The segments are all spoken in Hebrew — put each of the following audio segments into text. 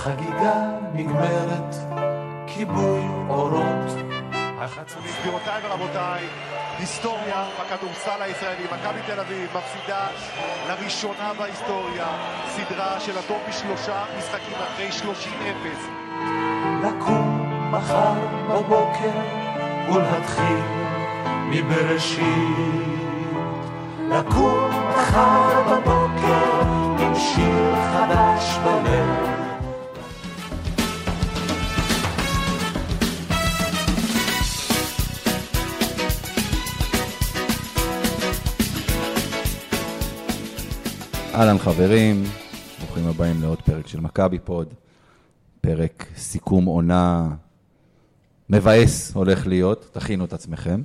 החגיגה נגמרת, כיבוי אורות. גבירותיי ורבותיי, היסטוריה בכדורסל הישראלי. מכבי תל אביב מפסידה לראשונה בהיסטוריה סדרה של הטוב בשלושה משחקים אחרי 30-0. לקום מחר בבוקר ולהתחיל מבראשית. לקום מחר בבוקר עם שיר חדש בלב. אהלן חברים, ברוכים הבאים לעוד פרק של מכבי פוד. פרק סיכום עונה מבאס הולך להיות, תכינו את עצמכם.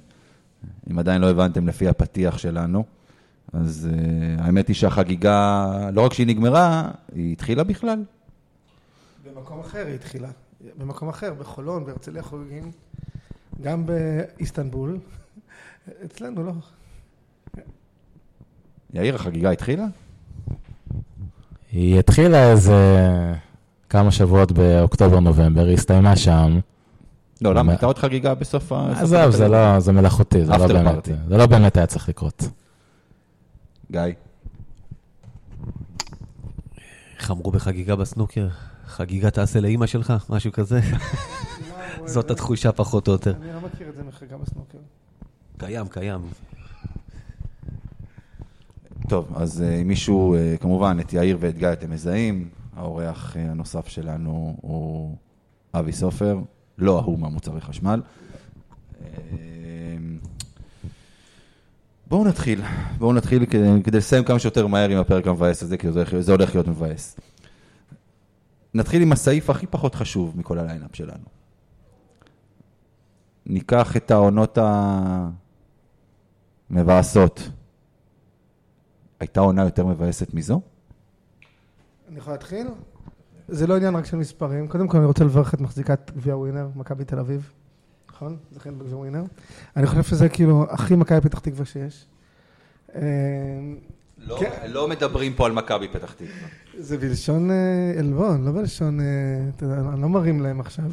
אם עדיין לא הבנתם לפי הפתיח שלנו, אז uh, האמת היא שהחגיגה, לא רק שהיא נגמרה, היא התחילה בכלל. במקום אחר היא התחילה. במקום אחר, בחולון, בהרצליה חוגגים, גם באיסטנבול. אצלנו לא. יאיר, החגיגה התחילה? היא התחילה איזה כמה שבועות באוקטובר-נובמבר, היא הסתיימה שם. לא, למה? הייתה עוד חגיגה בסוף ה... עזוב, זה לא, זה מלאכותי, זה לא באמת. זה לא באמת היה צריך לקרות. גיא, איך אמרו בחגיגה בסנוקר? חגיגה תעשה לאימא שלך? משהו כזה? זאת התחושה פחות או יותר. אני לא מכיר את זה מחגה בסנוקר. קיים, קיים. טוב, אז אה, אם מישהו, אה, כמובן, את יאיר ואת גיא אתם מזהים, האורח אה, הנוסף שלנו הוא אבי סופר, לא ההוא מהמוצרי חשמל. בואו נתחיל, בואו נתחיל כדי, לסיים כמה שיותר מהר עם הפרק המבאס הזה, כי זה, זה הולך להיות מבאס. נתחיל עם הסעיף הכי פחות חשוב מכל הליינאפ שלנו. ניקח את העונות המבאסות. הייתה עונה יותר מבאסת מזו? אני יכול להתחיל? זה לא עניין רק של מספרים. קודם כל אני רוצה לברך את מחזיקת גביע ווינר, מכבי תל אביב. נכון? זכינו בגביע ווינר. אני חושב שזה כאילו הכי מכבי פתח תקווה שיש. לא, כן. לא מדברים פה על מכבי פתח תקווה. זה בלשון אה, עלבון, לא בלשון, אה, אתה יודע, אני לא מרים להם עכשיו.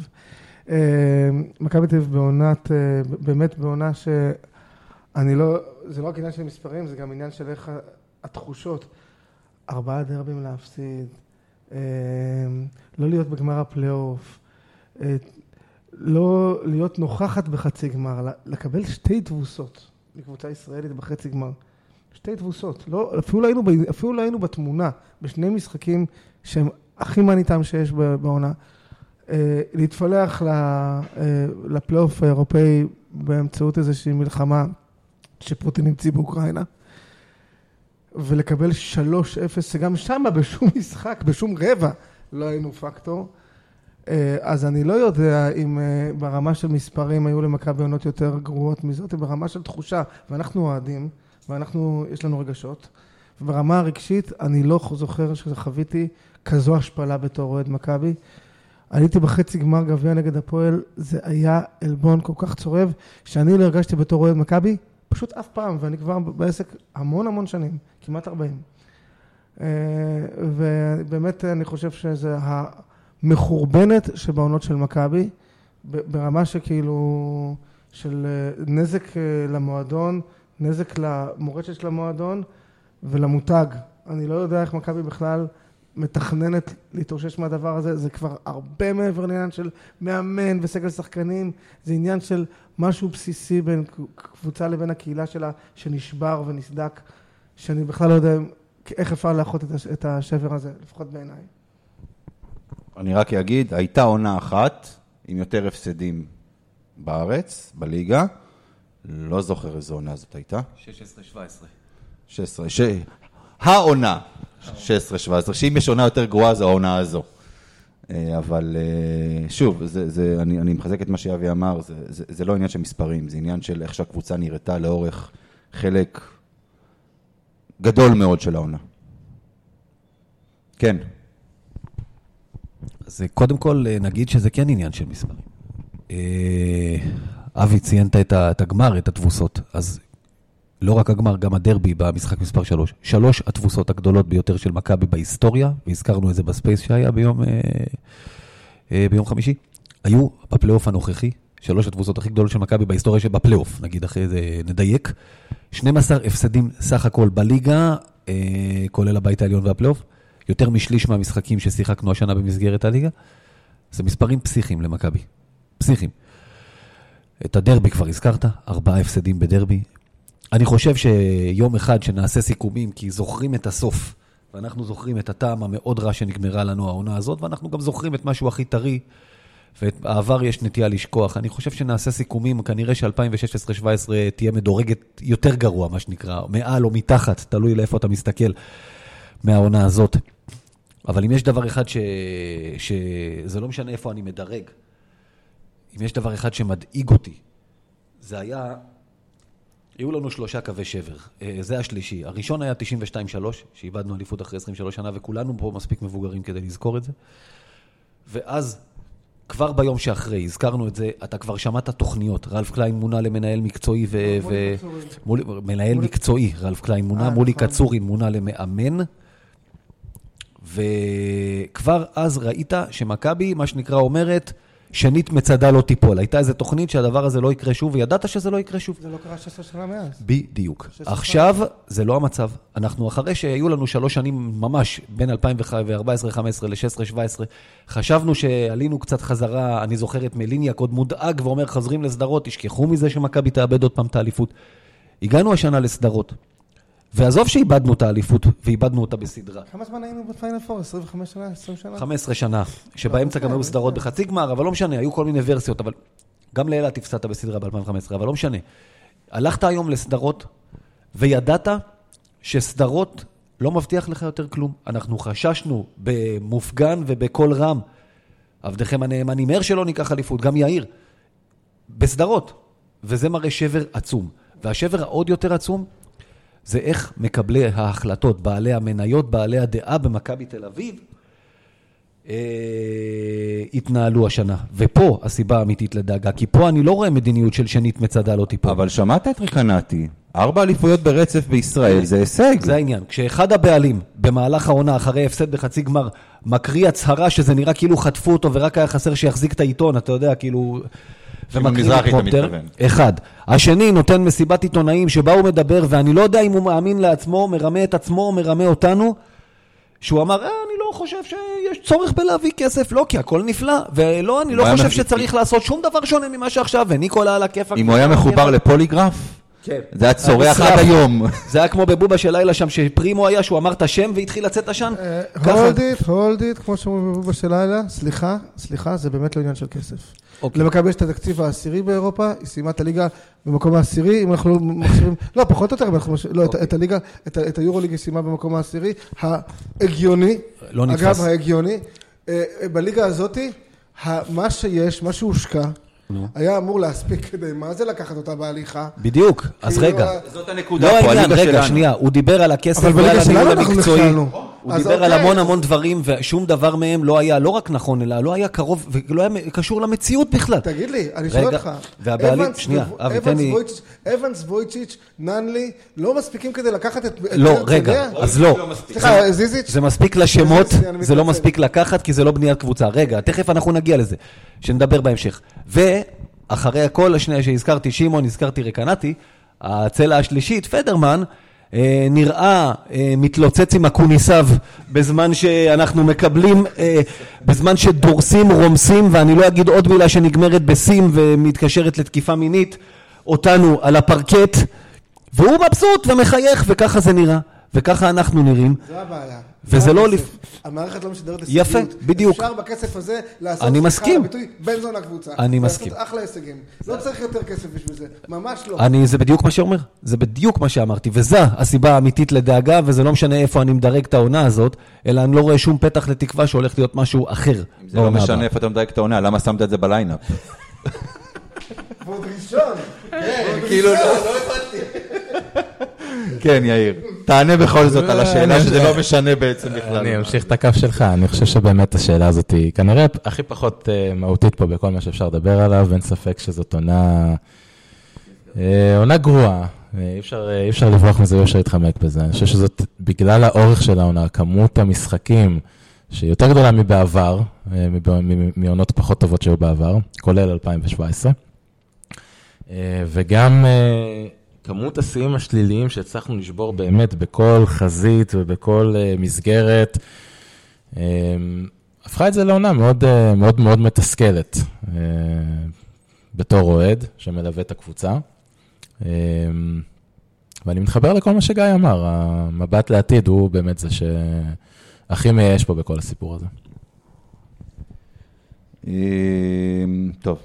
אה, מכבי תל אביב בעונת, באמת בעונה שאני לא, זה לא רק עניין של מספרים, זה גם עניין של איך התחושות. ארבעה דרבים להפסיד, אה, לא להיות בגמר הפלייאוף, אה, לא להיות נוכחת בחצי גמר, לקבל שתי תבוסות לקבוצה ישראלית בחצי גמר. שתי תבוסות, לא, אפילו, לא היינו, אפילו לא היינו בתמונה, בשני משחקים שהם הכי מניטם שיש בעונה. אה, להתפלח אה, לפלייאוף האירופאי באמצעות איזושהי מלחמה שפוטין המציא באוקראינה, ולקבל 3-0, שגם שם בשום משחק, בשום רבע, לא היינו פקטור. אה, אז אני לא יודע אם אה, ברמה של מספרים היו למכבי עונות יותר גרועות מזאת, ברמה של תחושה, ואנחנו אוהדים, ואנחנו, יש לנו רגשות, וברמה הרגשית, אני לא זוכר שחוויתי כזו השפלה בתור אוהד מכבי. עליתי בחצי גמר גביע נגד הפועל, זה היה עלבון כל כך צורב, שאני לא הרגשתי בתור אוהד מכבי, פשוט אף פעם, ואני כבר בעסק המון המון שנים, כמעט 40. אה, ובאמת אני חושב שזה המחורבנת שבעונות של מכבי, ברמה שכאילו, של אה, נזק אה, למועדון, נזק למורשת של המועדון ולמותג. אני לא יודע איך מכבי בכלל מתכננת להתאושש מהדבר הזה, זה כבר הרבה מעבר לעניין של מאמן וסגל שחקנים, זה עניין של משהו בסיסי בין קבוצה לבין הקהילה שלה, שנשבר ונסדק, שאני בכלל לא יודע איך אפשר לאחות את הש- את השבר הזה, לפחות בעיניי. אני רק אגיד, הייתה עונה אחת עם יותר הפסדים בארץ, בליגה. לא זוכר איזו עונה זאת הייתה. 16-17. 16, ש... העונה, 16-17, שאם יש עונה יותר גרועה זו העונה הזו. אה, אבל אה, שוב, זה, זה, אני, אני מחזק את מה שאבי אמר, זה, זה, זה לא עניין של מספרים, זה עניין של איך שהקבוצה נראתה לאורך חלק גדול מאוד של העונה. כן, אז אה, קודם כל, נגיד שזה כן עניין של מספרים. אבי ציינת את הגמר, את התבוסות, אז לא רק הגמר, גם הדרבי במשחק מספר 3. שלוש התבוסות הגדולות ביותר של מכבי בהיסטוריה, והזכרנו את זה ב space שהיה ביום, אה, אה, ביום חמישי, היו בפלייאוף הנוכחי, שלוש התבוסות הכי גדולות של מכבי בהיסטוריה שבפלייאוף, נגיד אחרי זה נדייק. 12 הפסדים סך הכל בליגה, אה, כולל הבית העליון והפלייאוף, יותר משליש מהמשחקים ששיחקנו השנה במסגרת הליגה. זה מספרים פסיכיים למכבי, פסיכיים. את הדרבי כבר הזכרת, ארבעה הפסדים בדרבי. אני חושב שיום אחד שנעשה סיכומים, כי זוכרים את הסוף, ואנחנו זוכרים את הטעם המאוד רע שנגמרה לנו העונה הזאת, ואנחנו גם זוכרים את משהו הכי טרי, ואת העבר יש נטייה לשכוח. אני חושב שנעשה סיכומים, כנראה ש-2016-2017 תהיה מדורגת יותר גרוע, מה שנקרא, מעל או מתחת, תלוי לאיפה אתה מסתכל מהעונה הזאת. אבל אם יש דבר אחד ש... שזה לא משנה איפה אני מדרג, אם יש דבר אחד שמדאיג אותי, זה היה, היו לנו שלושה קווי שבר, אה, זה השלישי. הראשון היה 92-3, שאיבדנו אליפות אחרי 23 שנה, וכולנו פה מספיק מבוגרים כדי לזכור את זה. ואז, כבר ביום שאחרי, הזכרנו את זה, אתה כבר שמעת תוכניות. רלף קליין מונה למנהל מקצועי ו... ו... מולי, מנהל מולי- מקצועי, רלף קליין מונה, אה, מולי נכון. קצורין מונה למאמן. וכבר אז ראית שמכבי, מה שנקרא, אומרת, שנית מצדה לא תיפול. הייתה איזו תוכנית שהדבר הזה לא יקרה שוב, וידעת שזה לא יקרה שוב. זה לא קרה 16 שנה מאז. בדיוק. עכשיו, זה לא המצב. אנחנו, אחרי שהיו לנו שלוש שנים ממש, בין 2014-2015 ל-16-17, חשבנו שעלינו קצת חזרה, אני זוכר את מליניאק עוד מודאג ואומר, חוזרים לסדרות, תשכחו מזה שמכבי תאבד עוד פעם את האליפות. הגענו השנה לסדרות. ועזוב שאיבדנו את האליפות, ואיבדנו אותה בסדרה. כמה זמן היינו בפיינל פור? 25 שנה? 20 שנה? 15 שנה, שבאמצע גם היו סדרות בחצי גמר, אבל לא משנה, היו כל מיני ורסיות, אבל גם לאילת הפסדת בסדרה ב-2015, אבל לא משנה. הלכת היום לסדרות, וידעת שסדרות לא מבטיח לך יותר כלום. אנחנו חששנו במופגן ובקול רם, עבדכם הנאמן הימר שלא ניקח אליפות, גם יאיר, בסדרות, וזה מראה שבר עצום. והשבר העוד יותר עצום, זה איך מקבלי ההחלטות, בעלי המניות, בעלי הדעה במכבי תל אביב, אה, התנהלו השנה. ופה הסיבה האמיתית לדאגה, כי פה אני לא רואה מדיניות של שנית מצדה לא תיפול. אבל שמעת את ריקנטי, ארבע אליפויות ברצף בישראל, זה הישג. זה העניין. כשאחד הבעלים במהלך העונה, אחרי הפסד בחצי גמר, מקריא הצהרה שזה נראה כאילו חטפו אותו ורק היה חסר שיחזיק את העיתון, אתה יודע, כאילו... בפרומפטר. מתכוון. אחד. השני נותן מסיבת עיתונאים שבה הוא מדבר, ואני לא יודע אם הוא מאמין לעצמו, מרמה את עצמו, מרמה אותנו, שהוא אמר, אה, אני לא חושב שיש צורך בלהביא כסף, לא, כי הכל נפלא, ולא, אני לא חושב שצריך לעשות שום דבר שונה ממה שעכשיו, וניקולה על הכיפאק. אם הוא היה מחובר לפוליגרף, כן. זה היה צורח עד. היום. זה היה כמו בבובה של לילה שם, שפרימו היה, שהוא אמר את השם והתחיל לצאת עשן. הולד איט, הולד איט, כמו שאומרים בבובה של לילה, סליחה, סליחה, זה באמת לא עניין של כסף. אוקיי. למכבי יש את התקציב העשירי באירופה, היא סיימה את הליגה במקום העשירי, אם אנחנו לא מחשיבים, לא, פחות או יותר, אם אנחנו, מש- לא, את- את הליגה, את את היורוליג היא סיימה במקום העשירי, ההגיוני, לא נתפס. אגב, ההגיוני, אה, בליגה הזאתי, מה שיש, מה שהושקע, היה אמור להספיק כדי, מה זה לקחת אותה בהליכה? בדיוק, אז כאילו, רגע. זאת הנקודה לא פה, הליגה רגע, שלנו. שנייה, הוא דיבר על הכסף אבל ועל בליגה שלנו הניהול אנחנו המקצועי. הוא דיבר על אוקיי. המון המון דברים, ושום דבר מהם לא היה לא רק נכון, אלא לא היה קרוב, ולא היה קשור למציאות בכלל. תגיד לי, אני שואל אותך, והבעלים- אבנס שנייה, אבי, תן לי- אבנס וויצ'יץ', ננלי, לא מספיקים כדי לקחת את... את לא, הרצליה? רגע, אז לא. סליחה, זיזיץ'? זה מספיק לשמות, זה- לא. מספיק לקחת, כי זה לא בניית קבוצה. רגע, תכף אנחנו נגיע לזה, שנדבר בהמשך. ואחרי הכל, השנייה שהזכרתי שמעון, הזכרתי רקנטי, הצלע השלישית, פדרמן, נראה אה, מתלוצץ עם אקוניסיו בזמן שאנחנו מקבלים, אה, בזמן שדורסים, רומסים, ואני לא אגיד עוד מילה שנגמרת בסים ומתקשרת לתקיפה מינית, אותנו על הפרקט, והוא מבסוט ומחייך, וככה זה נראה, וככה אנחנו נראים. זה הבעיה. וזה זה לא. לפ- המערכת לא משדרת יפה, הישגיות. בדיוק. אפשר בכסף הזה לעשות, אני סליחה מסכים. על הביטוי, בן זון לקבוצה. אני לעשות מסכים. אחלה הישגים. לא צריך יותר כסף בשביל זה. ממש לא. אני, זה בדיוק מה שאומר, זה בדיוק מה שאמרתי, וזו הסיבה האמיתית לדאגה, וזה לא משנה איפה אני מדרג את העונה הזאת, אלא אני לא רואה שום פתח לתקווה שהולך להיות משהו אחר. זה לא משנה. איפה אתה מדייק את העונה, למה שמת את זה בליינאפ? ועוד ראשון. כאילו, לא הבנתי. כן, יאיר. תענה בכל זאת על השאלה שזה לא משנה בעצם בכלל. אני אמשיך את הקו שלך, אני חושב שבאמת השאלה הזאת היא כנראה הכי פחות אה, מהותית פה בכל מה שאפשר לדבר עליו, אין ספק שזאת עונה, אה, עונה גרועה. אי אפשר, אי אפשר לברוח מזה, אי אפשר להתחמק בזה. אני חושב שזאת, בגלל האורך של העונה, כמות המשחקים, שהיא יותר גדולה מבעבר, אה, מעונות פחות טובות שהיו בעבר, כולל 2017. אה, וגם אה, כמות השיאים השליליים שהצלחנו לשבור באמת בכל חזית ובכל אה, מסגרת, אה, הפכה את זה לעונה מאוד אה, מאוד, מאוד מתסכלת אה, בתור אוהד שמלווה את הקבוצה. אה, ואני מתחבר לכל מה שגיא אמר, המבט לעתיד הוא באמת זה שהכי מייאש פה בכל הסיפור הזה. אמ, טוב,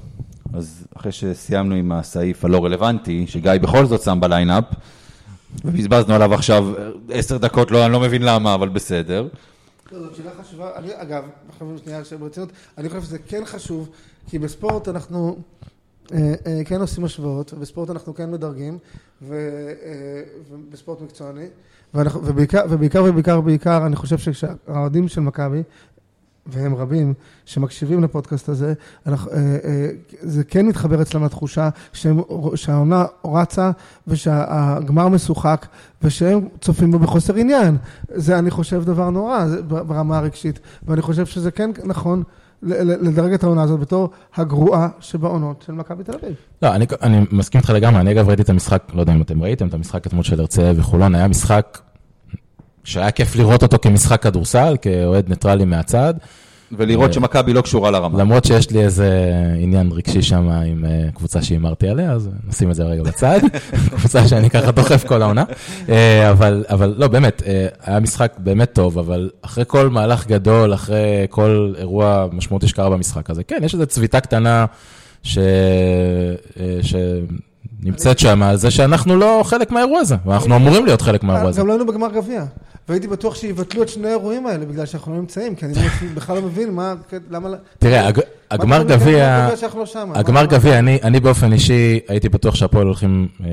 אז אחרי שסיימנו עם הסעיף הלא רלוונטי, שגיא בכל זאת שם בליינאפ, ובזבזנו עליו עכשיו עשר דקות, לא, אני לא מבין למה, אבל בסדר. לא, זאת שאלה חשובה. אני, אגב, עכשיו שנייה עכשיו ברצינות, אני חושב שזה כן חשוב, כי בספורט אנחנו אה, אה, כן עושים השוואות, ובספורט אנחנו כן מדרגים, ו, אה, ובספורט מקצועני, ואנחנו, ובעיקר, ובעיקר ובעיקר בעיקר, אני חושב שכשהאוהדים של מכבי, והם רבים, שמקשיבים לפודקאסט הזה, אה, אה, זה כן מתחבר אצלם לתחושה שהעונה רצה ושהגמר משוחק ושהם צופים בו בחוסר עניין. זה, אני חושב, דבר נורא ברמה הרגשית, ואני חושב שזה כן נכון לדרג את העונה הזאת בתור הגרועה שבעונות של מכבי תל אביב. לא, אני, אני מסכים איתך לגמרי, אני אגב ראיתי את המשחק, לא יודע אם אתם ראיתם, את המשחק אתמול של הרצליה וחולון, היה משחק שהיה כיף לראות אותו כמשחק כדורסל, כאוהד ניטרלי מהצד, ולראות שמכבי לא קשורה לרמה. למרות שיש לי איזה עניין רגשי שם עם אה, קבוצה שהימרתי עליה, אז נשים את זה רגע בצד, קבוצה שאני ככה דוחף כל העונה. אה, אבל, אבל לא, באמת, אה, היה משחק באמת טוב, אבל אחרי כל מהלך גדול, אחרי כל אירוע משמעותי שקרה במשחק הזה, כן, יש איזו צביטה קטנה ש... אה, שנמצאת שם, על זה שאנחנו לא חלק מהאירוע הזה, ואנחנו אמורים להיות חלק מהאירוע הזה. גם לא היינו בגמר גביע. והייתי בטוח שיבטלו את שני האירועים האלה, בגלל שאנחנו לא נמצאים, כי אני בכלל לא מבין מה, למה... תראה, הג- הגמר גביע... לא? הגמר גביע, אני, באופן אישי הייתי בטוח שהפועל הולכים אה,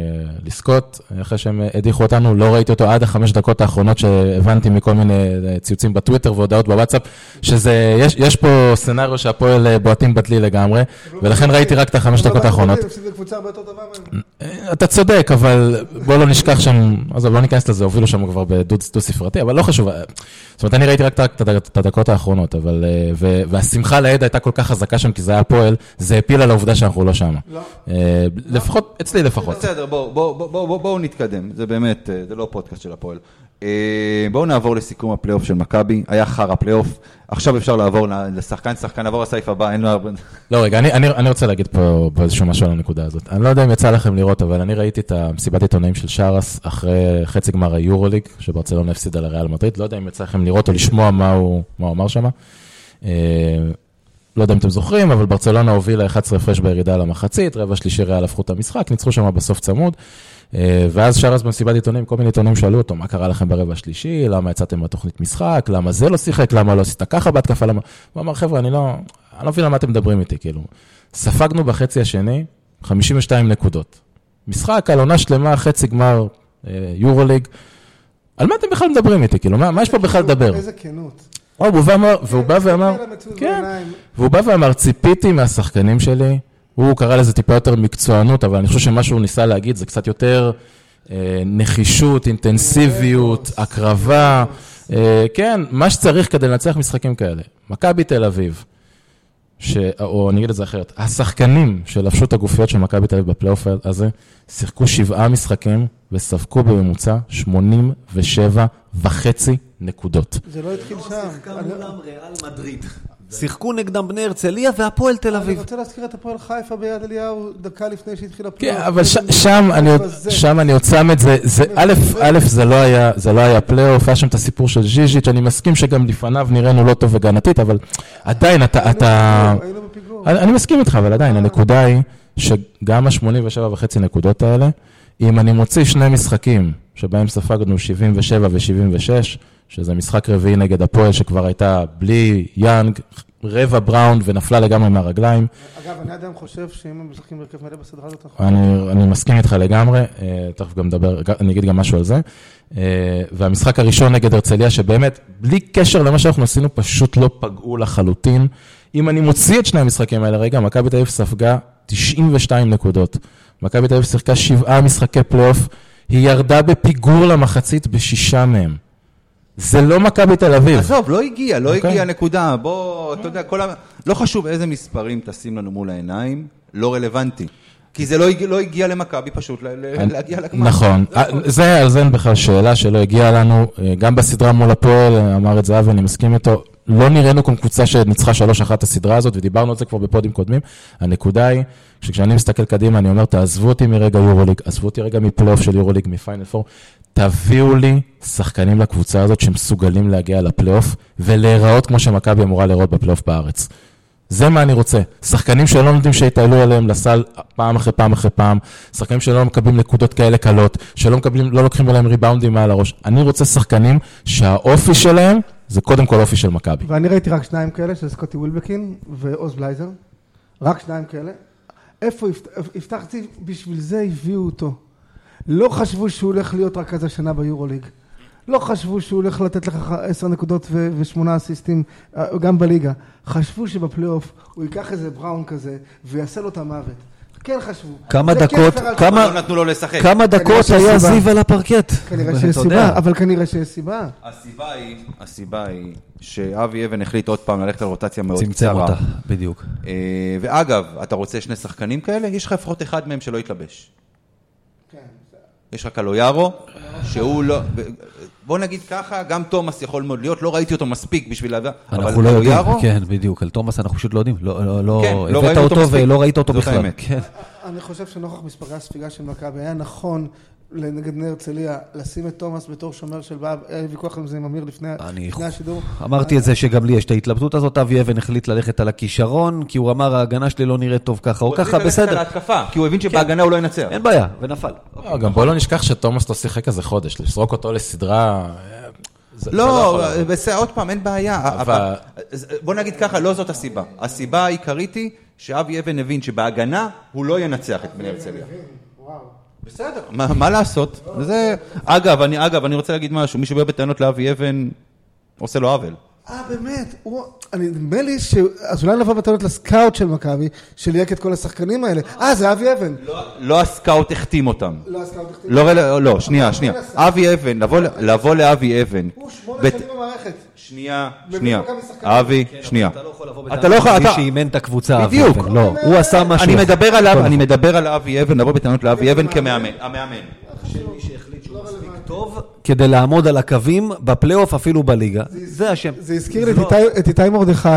לזכות, אחרי שהם הדיחו אותנו, לא ראיתי אותו עד החמש דקות האחרונות שהבנתי מכל מיני אה, ציוצים בטוויטר והודעות בוואטסאפ, שזה, יש, פה סצנריו שהפועל אה, בועטים בדלי לגמרי, ולכן ראיתי רק את החמש דקות האחרונות. אה, אתה צודק, אבל בוא לא נשכח שם, עזוב, לא ניכנס לזה, הובילו שם כבר בדו-ספרתי, אבל לא חשוב. זאת אומרת, אני ראיתי רק את הדקות האחרונות, אבל... אה, והשמחה לאיד הייתה כל כך חזקה שם, כי זה היה הפועל, זה הפיל על העובדה שאנחנו לא שם. לא. אה, לפחות, אצלי לפחות. בסדר, בואו בוא, בוא, בוא, בוא, בואו נתקדם, זה באמת, אה, זה לא פודקאסט של הפועל. אה, בואו נעבור לסיכום הפלייאוף של מכבי, היה חרא פלייאוף, עכשיו אפשר לעבור לשחקן שחקן, נעבור לסעיף הבא, אין לו הרבה... לא, רגע, אני, אני, אני רוצה להגיד פה איזשהו משהו על הנקודה הזאת. אני לא יודע אם יצא לכם לראות, אבל אני ראיתי את המסיבת עיתונאים של שאראס אחרי חצי גמר היורוליג, שברצלונה הפסידה לריאל מדריד. לא יודע אם יצא לכם לראות או לשמוע מה הוא, מה הוא אמר שם. לא יודע אם אתם זוכרים, אבל ברצלונה הובילה 11 הפרש בירידה למחצית, רבע שלישי ריאל הפכו את המשחק, ניצחו שם בסוף צמוד. אה, ואז שרס במסיבת עיתונאים, כל מיני עיתונאים שאלו אותו, מה קרה לכם ברבע השלישי, למה יצאתם מהתוכנית משחק, למה זה לא שיחק, למה לא עשית ככה בהתקפה, למה... הוא אמר, חבר'ה, אני לא, אני לא מבין על מה אתם מדברים איתי, כאילו. ספגנו בחצי השני 52 נקודות. משחק על עונה שלמה, חצי גמר אה, יורוליג. על מה אתם בכלל מדברים איתי? כאילו, מה, מה יש פה בכלל לדבר? איזה כנות. או, והוא בא ואמר- והוא בא ואמר, כן. והוא בא ואמר, ציפיתי מהשחקנים שלי, הוא קרא לזה טיפה יותר מקצוענות, אבל אני חושב שמה שהוא ניסה להגיד זה קצת יותר אה, נחישות, אינטנסיביות, הקרבה, אה, כן, מה שצריך כדי לנצח משחקים כאלה. מכבי תל אביב, ש... או אני אגיד את זה אחרת, השחקנים שלבשו את הגופיות של מכבי תל אביב בפלייאוף הזה, שיחקו שבעה משחקים וספגו בממוצע 87 וחצי נקודות. זה לא התחיל שם. אני- ריאל מדריד. שיחקו נגדם בני הרצליה והפועל תל אני אביב. רוצה להזכיר את הפועל חיפה ביד אליהו דקה לפני שהתחיל כן, הפלייאוף. אבל ש- זה שם אני עוד-. שם אני עוד שם את זה, זה, א', א', זה לא היה, זה לא היה פלייאוף, היה שם את הסיפור של ז'יז'יץ', אני מסכים שגם לפניו נראינו לא טוב הגנתית, אבל עדיין אתה, היינו בפיגור. אני, אני מסכים איתך, אבל עדיין, הנקודה היא שגם ה-87 וחצי נקודות האלה, אם אני מוציא שני משחקים שבהם ספגנו 77 ו-76, שזה משחק רביעי נגד הפועל שכבר הייתה בלי יאנג, רבע בראון ונפלה לגמרי מהרגליים, אגב, אני עדיין חושב שאם הם משחקים בהרכב מלא בסדרה הזאת, אנחנו... אני, אני מסכים איתך לגמרי, אה, תכף גם נדבר, אני אגיד גם משהו על זה. אה, והמשחק הראשון נגד הרצליה, שבאמת, בלי קשר למה שאנחנו עשינו, פשוט לא פגעו לחלוטין. אם אני מוציא את שני המשחקים האלה, רגע, מכבי תל אביב ספגה 92 נקודות. מכבי תל אביב שיחקה שבעה משחקי פלייאוף, היא ירדה בפיגור למחצית בשישה מהם. זה לא מכבי תל אביב. עזוב, לא הגיע, לא אוקיי. הגיע, נקודה. בוא, אתה יודע, כל ה... לא חשוב איזה מספרים תשים לנו מול העיניים, לא רלוונטי. כי זה לא הגיע, לא הגיע למכבי פשוט ל- ל- להגיע לגמר. נכון, זה הכל. זה, על זה אין בכלל שאלה שלא הגיעה לנו, אה, גם בסדרה מול הפועל, אה, אמר את זה אבי, אני מסכים איתו, לא נראינו כמו קבוצה שניצחה 3-1 את הסדרה הזאת, ודיברנו על זה כבר בפודים קודמים. הנקודה היא, שכשאני מסתכל קדימה, אני אומר, תעזבו אותי רגע יורוליג, עזבו אותי רגע מפלייאוף של יורוליג, מפיינל פור, תביאו לי שחקנים לקבוצה הזאת שמסוגלים להגיע לפלייאוף, ולהיראות כמו שמכבי אמורה להיראות בפלייאוף בארץ. זה מה אני רוצה. שחקנים שלא נותנים שיטיילו עליהם לסל פעם אחרי פעם אחרי פעם, שחקנים שלא מקבלים נקודות כאלה קלות, שלא מקבלים, לא לוקחים עליהם ריבאונדים מעל הראש. אני רוצה שחקנים שהאופי שלהם זה קודם כל אופי של מכבי. ואני ראיתי רק שניים כאלה, של סקוטי ווילבקין ועוז בלייזר. רק שניים כאלה. איפה יפת- יפתח ציב, בשביל זה הביאו אותו. לא חשבו שהוא הולך להיות רק כזה שנה ביורוליג. לא חשבו שהוא הולך לתת לך עשר נקודות ושמונה אסיסטים אה, גם בליגה. חשבו שבפלייאוף הוא ייקח איזה בראון כזה ויעשה לו את המוות. כן חשבו. כמה דקות. כמה- לא נתנו לו לשחק. כמה דקות היה סיבה. זיו על הפרקט? כנראה שיש. סיבה, אבל כנראה שיש סיבה. הסיבה היא, הסיבה היא שאבי אבן החליט עוד פעם ללכת על רוטציה מאוד צמצם קצרה. אותה, בדיוק. אה, ואגב, אתה רוצה שני שחקנים כאלה? יש לך לפחות אחד מהם שלא יתלבש. יש לך קלויארו, שהוא לא... בוא נגיד ככה, גם תומאס יכול מאוד להיות, לא ראיתי אותו מספיק בשביל להביא... אבל אנחנו לא יודעים, קלויארו, כן, בדיוק, על תומאס אנחנו פשוט לא יודעים, לא, לא, לא, כן, לא הבאת ראינו אותו אותו. ולא ראית אותו זאת בכלל. האמת. כן. אני חושב שנוכח מספרי הספיגה של מכבי, היה נכון נגד בני הרצליה לשים את תומאס בתור שומר של באב, היה לי ויכוח על זה עם אמיר לפני אני- לפני השידור. אמרתי את זה שגם לי יש את ההתלבטות הזאת, אבי אבן החליט ללכת על הכישרון, כי הוא אמר ההגנה שלי לא נראית טוב ככה או ככה, בסדר, כי הוא הבין שבהגנה הוא לא ינצח. אין בעיה, ונפל. לא, גם בוא לא נשכח שתומאס לא שיחק איזה חודש, לזרוק אותו לסדרה... אה, לא, יכול לעבוד. בסדר, עוד פעם, אין בעיה. אבל- בוא נגיד ככה, לא זאת הסיבה. הסיבה העיקרית היא שאבי אבן הבין שבהגנה הוא לא ינצח את בני הרצליה. בסדר, מה לעשות? זה... אגב, אני רוצה להגיד משהו, מי שבא בטענות לאבי אבן, עושה לו עוול. אה, באמת? הוא- אני, נדמה לי ש... אז אולי לבוא בטענות לסקאוט של מכבי, שליהק את כל השחקנים האלה. אה, זה אבי אבן. לא הסקאוט החתים אותם. לא הסקאוט החתים. לא, רל- לא, שנייה, שנייה. אבי אבן, לבוא לאבי אבן. הוא שמונה שנים במערכת. שנייה, שנייה. אבי, שנייה. אתה לא יכול לבוא אתה לא יכול, מי אתה... שאימן את הקבוצה, אבי בדיוק. אבן, לא, הוא עשה משהו. אני. מדבר עליו, אני מדבר על אבי אבן, לבוא בטענות לאבי אבן כמאמן. המאמן. טוב כדי לעמוד על הקווים בפלייאוף אפילו בליגה, זה השם. זה הזכיר לי את לא- איתי- את איתי מרדכי,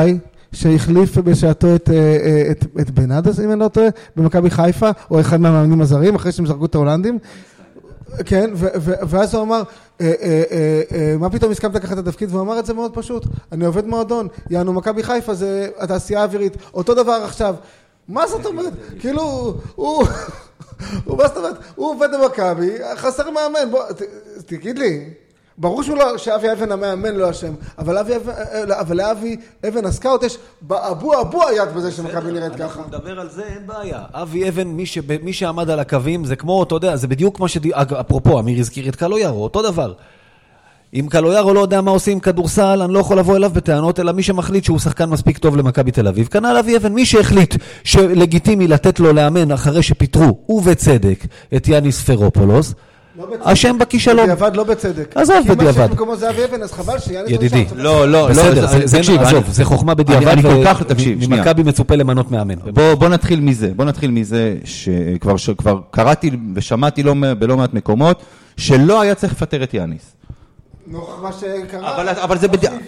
שהחליף בשעתו את, אה, אה, את, את בנאדס, אם אני לא טועה, במכבי חיפה, או אחד מהמאמנים הזרים, אחרי שהם זרקו את ההולנדים. כן, ו- ו- ואז הוא אמר, אה, אה, אה, אה, מה פתאום הסכמת לקחת את התפקיד? והוא אמר את זה מאוד פשוט, אני עובד מועדון, יענו מכבי חיפה זה התעשייה האווירית, אותו דבר עכשיו. מה זאת אומרת? כאילו, הוא, הוא, מה זאת אומרת? הוא עובד במכבי, עוזר מאמן, בוא, תגיד לי. ברור שהוא לא, שאבי אבן המאמן לא אשם, אבל אבי אה, אבל לאבי אבן הסקאוט יש באבו אבוהה יד בזה שמכבי נראית ככה. אנחנו נדבר על זה, אין בעיה. אבי אבן, מי, שב, מי שעמד על הקווים, זה כמו, אתה יודע, זה בדיוק שדי... אג- אפרופו, אמיר הזכיר את קלויארו, אותו דבר. אם קלויארו לא יודע מה עושים עם כדורסל, אני לא יכול לבוא אליו בטענות, אלא מי שמחליט שהוא שחקן מספיק טוב למכבי תל אביב. כנ"ל אבי אבן, מי שהחליט שלגיטימי לתת לו לאמן אחרי שפיטרו, ובצדק, את יאניס פרופולוס, לא בצדק. אשם בכישלון. בדיעבד לא בצדק. עזוב, כי מה בדיעבד. שיש במקומו זה אבי אבן, אז חבל שיאניס ידידי. לא, לא, בסדר, לא, זה- זה, תקשיב, עזוב, אני- זה חוכמה אני- בדיעבד. אני כל ו- כך, תקשיב, שנייה. ממכבי מצופה למנות מאמן. בוא, בוא נתחיל מזה, בוא נתחיל מזה שכבר שכבר קראתי ושמעתי לא, בלא מעט מקומות שלא היה צריך לפטר את יאניס. נוכח מה שקרה. אבל, אבל זה בדיעבד.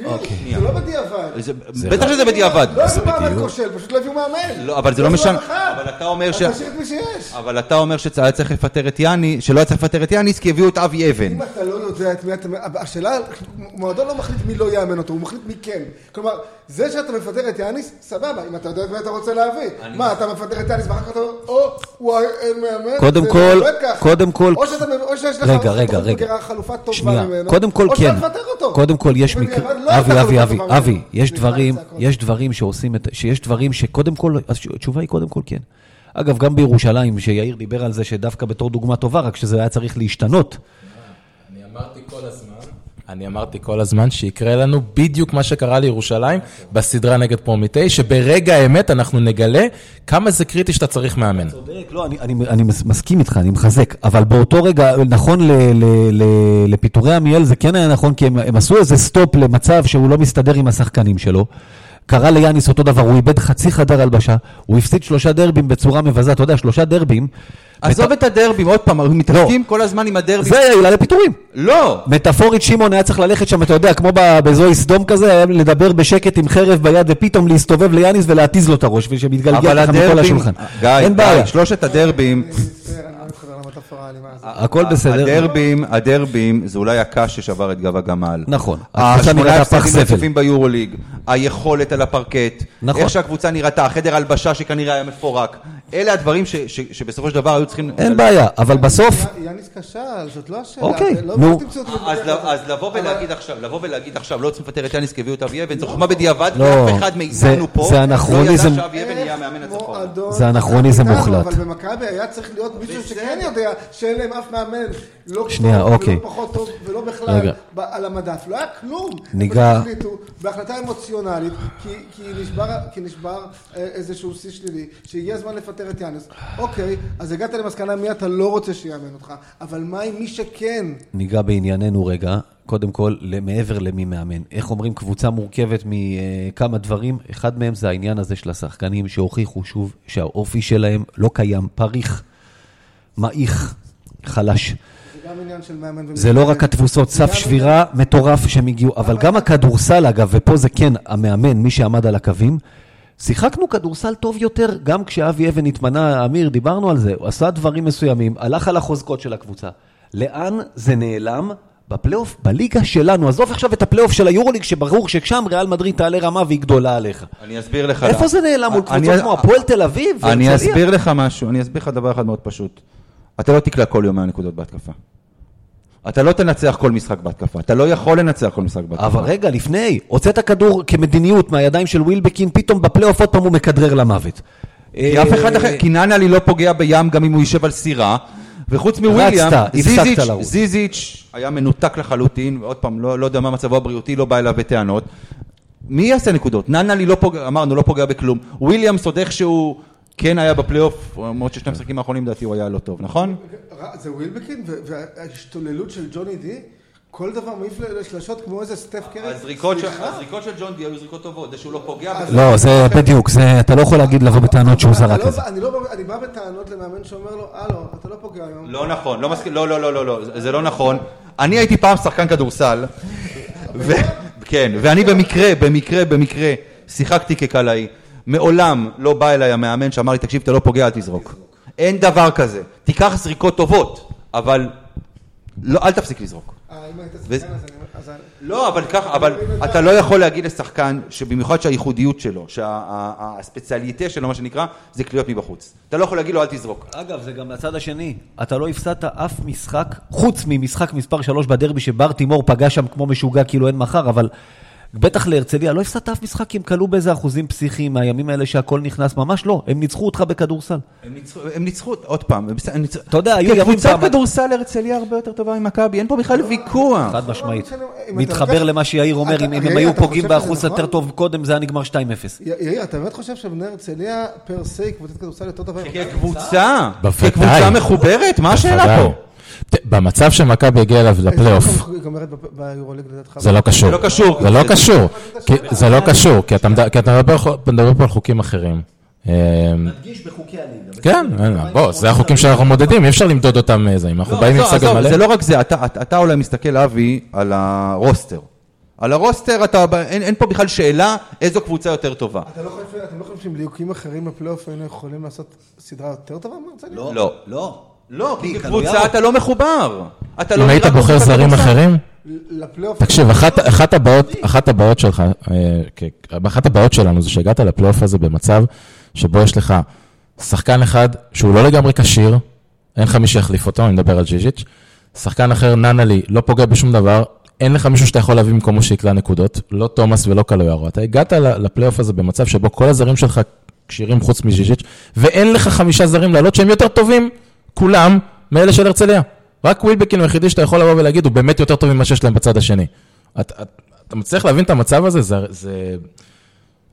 זה לא בדיעבד. זה, בטח שזה בדיעבד. לא הביאו מאמן כושל, פשוט לא הביאו מאמן. לא, אבל זה לא יש משנה. אבל אתה אומר ש... אז תשאיר את מי שיש. אבל אתה אומר שהיה צריך לפטר את יאני, שלא היה צריך לפטר את יאניס כי הביאו את אבי אבן. אם אתה לא יודע את מי אתה... השאלה, מועדון לא מחליט מי לא יאמן אותו, הוא מחליט מי כן. כלומר, זה שאתה מפטר את יאניס, סבבה, אם אתה יודע את מי אתה רוצה להביא. מה, אתה מפטר את יאניס ואחר כך אתה אומר, או, וואי, אין מאמן? קודם זה לא כל- עובד ככה. קודם כל- או שאתה- או שיש לך רגע, רגע, רגע. חלופה טובה שנייה, ממנו. קודם כל או כן, שאתה מפטר אותו. קודם כל יש מקרה, לא אבי, אבי, אבי, אבי. יש דברים. יש דברים שעושים את, שיש דברים שקודם כל, התשובה היא קודם כל כן. אגב, גם בירושלים, שיאיר דיבר על זה שדווקא בתור דוגמה טובה, רק שזה היה צריך להשתנות. אני אמרתי כל הזמן, אני אמרתי כל הזמן שיקרה לנו בדיוק מה שקרה לירושלים בסדרה נגד פרומיטי, שברגע האמת אנחנו נגלה כמה זה קריטי שאתה צריך מאמן. צודק, לא, אני, אני, אני מס- מסכים איתך, אני מחזק, אבל באותו רגע, נכון לפיטורי עמיאל, זה כן היה נכון, כי הם, הם עשו איזה סטופ למצב שהוא לא מסתדר עם השחקנים שלו. קרה ליאניס אותו דבר, הוא איבד חצי חדר הלבשה, הוא הפסיד שלושה דרבים בצורה מבזה, אתה יודע, שלושה דרבים. עזוב את הדרבים, עוד פעם, אנחנו מתעסקים כל הזמן עם הדרבים. זה היה עילה לפיטורים. לא! מטאפורית שמעון היה צריך ללכת שם, אתה יודע, כמו באזור סדום כזה, היה לדבר בשקט עם חרב ביד ופתאום להסתובב ליאניס ולהתיז לו את הראש, ושמתגלגל ככה מכל השולחן. גיא, שלושת הדרבים, לא למטאפורה האלימה הזאת. הכל בסדר. הדרבים, הדרבים, זה אולי הקש ששבר את גב הגמל. נכון. השמונה הפסדים. רצופים ביורוליג, היכולת על הפרקט, נכון. איך שהקבוצה נראתה, החדר הלבשה שכנראה היה מפורק. אלה הדברים ש- ש- שבסופו של דבר היו צריכים... אין בעיה, אבל בסוף, יאניס כשל, זאת לא השאלה. אוקיי, לא- נו. לא אז, בדרך ל- אז. לבוא אבל- ולהגיד עכשיו, לבוא ולהגיד עכשיו, לא צריכים לפטר את יאניס כי הביאו את אבי אבן, זו חוכמה בדיעבד, לא, ואף אחד מאיתנו פה זה לא אנכרוניזם. ידע שאבי אבן יהיה המאמן הצפון. זה אנכרוניזם מוחלט. אבל במכבי היה צריך להיות מישהו שכן יודע שאין להם אף מאמן לא שנייה, טוב אוקיי. ולא פחות טוב ולא בכלל רגע. ב- על המדף. לא היה כלום. ניגע- החליטו בהחלטה אמוציונלית, כי- כי נשבר- כי נשבר אה, איזשהו שיא שלילי, שהגיע הזמן לפטר את יאנס. אוקיי, אז הגעת למסקנה מי אתה לא רוצה שיאמן אותך, אבל מה עם מי שכן? ניגע בענייננו רגע. קודם כל, מעבר למי מאמן. איך אומרים, קבוצה מורכבת מכמה דברים. אחד מהם זה העניין הזה של השחקנים שהוכיחו שוב שהאופי שלהם לא קיים, פריך, מעיך, חלש. זה גם עניין של מאמן ומאמן. זה לא רק התבוסות, סף שבירה מטורף שהם הגיעו, אבל גם הכדורסל אגב, ופה זה כן המאמן, מי שעמד על הקווים, שיחקנו כדורסל טוב יותר, גם כשאבי אבן התמנה, אמיר, דיברנו על זה, הוא עשה דברים מסוימים, הלך על החוזקות של הקבוצה. לאן זה נעלם? בפלייאוף, בליגה שלנו, עזוב עכשיו את הפלייאוף של היורוליג, שברור ששם ריאל מדריד תעלה רמה והיא גדולה עליך. אני אסביר לך. איפה למה. זה נעלם מול קבוצות כמו הפועל תל אביב? אני? אסביר לך משהו, אני אסביר לך דבר אחד מאוד פשוט. אתה לא תקלע כל יום מהנקודות בהתקפה. אתה לא תנצח כל משחק בהתקפה, אתה לא יכול לנצח כל משחק בהתקפה. אבל רגע, לפני, הוצאת כדור כמדיניות מהידיים של ווילבקין, פתאום בפלייאוף עוד פעם הוא מכדרר למוות. כי אף אחד אחר, כי ננלי לא פוגע בים גם אם הוא יישב על סירה, וחוץ מוויליאם, זיזיץ', היה מנותק לחלוטין, ועוד פעם, לא, לא יודע מה מצבו הבריאותי, לא בא אליו בטענות. מי יעשה נקודות? ננלי לא פוגע, אמרנו, לא פוגע בכלום. וויליאמס עוד איכשהו כן היה בפלייאוף, למרות ששני המשחקים האחרונים לדעתי הוא היה לא טוב, נכון? זה ווילבקין ו- וההשתוללות של ג'וני די, כל דבר מעיף לשלשות כמו איזה סטף קרי. הזריקות של- סליחה? הזריקות של ג'ון די היו זריקות טובות, זה שהוא לא פוגע. לא, זה בדיוק, זה, אתה לא יכול להגיד לבוא בטענות שהוא זרק לא את זה. אני לא בא- אני בא בטענות למאמן שאומר לו, הלו, אתה לא פוגע היום. לא נכון, לא מסכים, לא, לא, לא, לא, לא, זה- זה לא נכון. אני הייתי פעם שחקן כדורסל, ו- כן, ואני במקרה, במקרה, במקרה, שיחקתי כקלעי. מעולם לא בא אליי המאמן שאמר לי, תקשיב, אתה לא פוגע, אל תזרוק. אין דבר כזה. תיקח זריקות טובות, אבל לא, אל תפסיק לזרוק. אה, אם היית שחקן אז אני... אז אני- לא, אבל ככה, אבל אתה לא יכול להגיד לשחקן שבמיוחד שהייחודיות שלו, שהספציאליטה שלו, מה שנקרא, זה קליעות מבחוץ. אתה לא יכול להגיד לו, אל תזרוק. אגב, זה גם מהצד השני. אתה לא הפסדת אף משחק, חוץ ממשחק מספר 3 בדרבי שבר תימור פגע שם כמו משוגע כאילו אין מחר, אבל בטח להרצליה, לא הפסדת אף משחק כי הם כלו באיזה אחוזים פסיכיים מהימים האלה שהכל נכנס, ממש לא. הם ניצחו אותך בכדורסל. הם ניצחו, הם ניצחו, עוד פעם, הם ניצחו. אתה יודע, היו ימים קבוצת פעם- כדורסל הרצליה הרבה יותר טובה ממכבי, אין פה בכלל ויכוח. חד משמעית. לא אתה מתחבר למה שיאיר אומר, אם הם היו פוגעים באחוז נכון? יותר טוב קודם, זה היה נגמר 2-0. י- יאיר, אתה באמת חושב שבני הרצליה פר סי קבוצת כדורסל יותר טובה? כקבוצה, בוודאי. כקבוצה מחוברת, מה השאלה. פה? במצב שמכבי הגיע אליו לפלייאוף? זה לא קשור. זה לא קשור. זה לא קשור. כי- זה לא קשור, כי אתה מדבר פה על חוקים אחרים. אה, נדגיש בחוקי הליגה. כן, בוא, זה החוקים שאנחנו מודדים, אי אפשר למדוד אותם איזה, אם אנחנו באים עם עזוב, סגל מלא. זה לא רק זה, אתה- אולי מסתכל, אבי, על הרוסטר. על הרוסטר, אתה- אין אין פה בכלל שאלה איזו קבוצה יותר טובה. אתה לא חושב, אתם לא חושבים שעם ליהוקים אחרים בפלייאוף היינו יכולים לעשות סדרה יותר טובה? לא. לא. לא. כי כקבוצה? אתה לא מחובר. אתה לא אם היית בוחר זרים. אחרים, לפלייאוף... תקשיב, אחת, הבעיות, אחת הבעיות שלך, אה, אחת הבעיות שלנו זה שהגעת לפלייאוף הזה במצב שבו יש לך שחקן אחד שהוא לא לגמרי כשיר, אין לך מי שיחליף אותו, אני מדבר על ג'יז'יץ', שחקן אחר, ננלי, לא פוגע בשום דבר, אין לך מישהו שאתה יכול להביא במקומו שיקלע נקודות, לא תומאס ולא קלויארו. אתה הגעת לפלייאוף הזה במצב שבו כל הזרים שלך כשירים חוץ מז'יז'יץ', ואין לך חמישה זרים לעלות שהם יותר טובים, כולם, מאלה של הרצליה. רק ווילבקין הוא היחידי שאתה יכול לבוא ולהגיד, הוא באמת יותר טוב ממה שיש להם בצד השני. את, את, אתה מצליח להבין את המצב הזה? זה,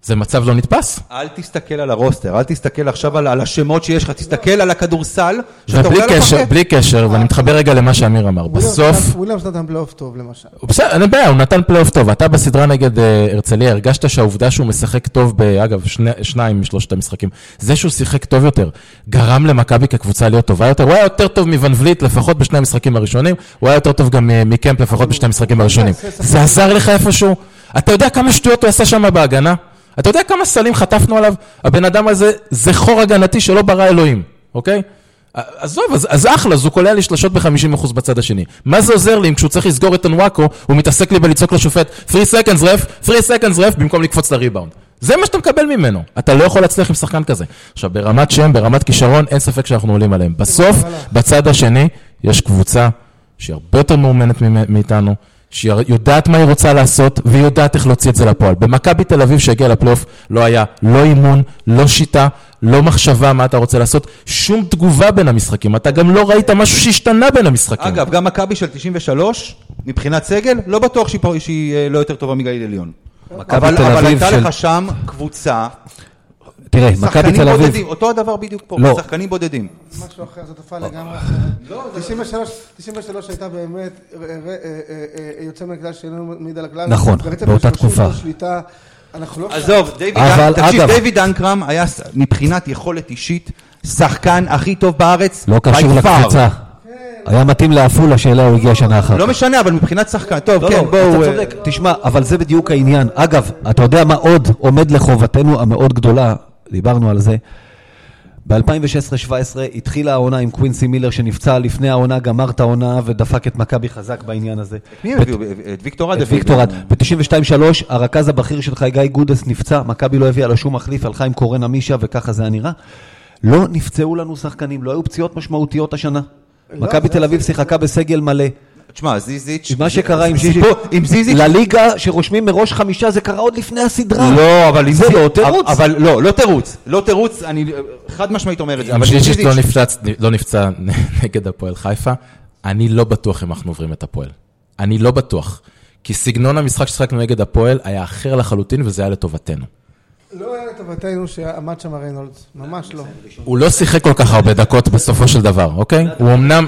זה, מצב לא נתפס. אל תסתכל על הרוסטר, אל תסתכל עכשיו על, על השמות שיש לך, תסתכל על הכדורסל שאתה רואה על קשר, הפרקט. בלי קשר, ואני מתחבר רגע למה שאמיר אמר. בסוף, וויליאמס נתן פלייאוף טוב, למשל. הוא בסדר, אין בעיה, הוא נתן פלייאוף טוב. אתה בסדרה נגד אה, הרצליה, הרגשת שהעובדה שהוא משחק טוב, ב, אגב, שני, שניים משלושת המשחקים, זה שהוא שיחק טוב יותר, גרם למכבי כקבוצה להיות טובה יותר. הוא היה יותר טוב מוון וליט, לפחות בשני המשחקים הראשונים, הוא היה יותר טוב גם אה, מקמפ, לפחות בשני המשחקים הראשונים. זה עזר לך איפשהו? אתה יודע כמה שטויות הוא עשה שם בהגנה? אתה יודע כמה סלים חטפנו עליו? הבן אדם הזה, זה חור הגנתי שלא ברא אלוהים, אוקיי? עזוב, אז, אז אחלה, אז הוא קולע לי שלשות ב-50% בצד השני. מה זה עוזר לי אם כשהוא צריך לסגור את אנוואקו, הוא מתעסק לי בלצעוק לשופט 3 seconds ref, 3 seconds ref, במקום לקפוץ לריבאונד. זה מה שאתה מקבל ממנו. אתה לא יכול להצליח עם שחקן כזה. עכשיו, ברמת שם, ברמת כישרון, אין ספק שאנחנו עולים עליהם. בסוף, בצד השני, יש קבוצה שהיא הרבה יותר מאומנת מאיתנו, שהיא יודעת מה היא רוצה לעשות, והיא יודעת איך להוציא את זה לפועל. במכבי תל אביב שהגיע לפלייאוף, לא היה לא אימון, לא שיטה, לא מחשבה מה אתה רוצה לעשות, שום תגובה בין המשחקים. אתה גם לא ראית משהו שהשתנה בין המשחקים. אגב, גם מכבי של 93, מבחינת סגל, לא בטוח שהיא, שהיא אה, לא יותר טובה מגליל עליון. מכבי אבל, אבל הייתה. לך שם קבוצה, תראה, מכבי תל אביב... בודדים, אותו הדבר בדיוק פה, לא. שחקנים בודדים. משהו אחר, זו תופעה לגמרי אחרת. 93 93 הייתה באמת אה, אה, אה, יוצא מן הכלל שאיננו מעיד על הכלל. נכון, באותה של 30 תקופה. אנחנו לא... עזוב, תקשיב, דיוויד אנקרם היה מבחינת יכולת אישית, שחקן הכי טוב בארץ, לא קשור. לקבוצה. היה מתאים לעפולה שאליה הוא הגיע שנה אחר כך. לא משנה, אבל מבחינת שחקן, טוב, לא, כן, לא, בואו... אתה צודק. תשמע, אבל זה בדיוק העניין. אגב, אתה יודע מה עוד עומד לחובתנו המאוד גדולה, דיברנו על זה. ב-2016-2017 התחילה העונה עם קווינסי מילר שנפצע לפני העונה, גמר את העונה ודפק את מכבי חזק בעניין הזה. מי הם הביאו? את ויקטור עד את ויקטור עד. ב-92-3 הרכז הבכיר שלך, גיא גודס, נפצע, מכבי לא הביאה לו שום מחליף, הלכה עם קורן עמישה וככה זה היה נראה. לא נפצעו לנו שחקנים, לא היו פציעות משמעותיות השנה. מכבי זה תל אביב זה- שיחקה בסגל מלא. תשמע, זיזיץ'... מה שקרה עם זיזיץ', עם זיזיץ'... לליגה שרושמים מראש חמישה, זה קרה עוד לפני הסדרה. לא, אבל... זה לא תירוץ. אבל לא, לא תירוץ. לא תירוץ, אני חד משמעית אומר את זה. עם ז'יז'יץ' לא נפצע, לא נפצע נגד הפועל חיפה, אני לא בטוח אם אנחנו עוברים את הפועל. אני לא בטוח. כי סגנון המשחק ששחקנו נגד הפועל היה אחר לחלוטין וזה היה לטובתנו. לא היה לטובתנו שעמד שם ריינולדס, ממש לא. הוא לא שיחק כל כך הרבה דקות בסופו של דבר, אוקיי? הוא אמנם...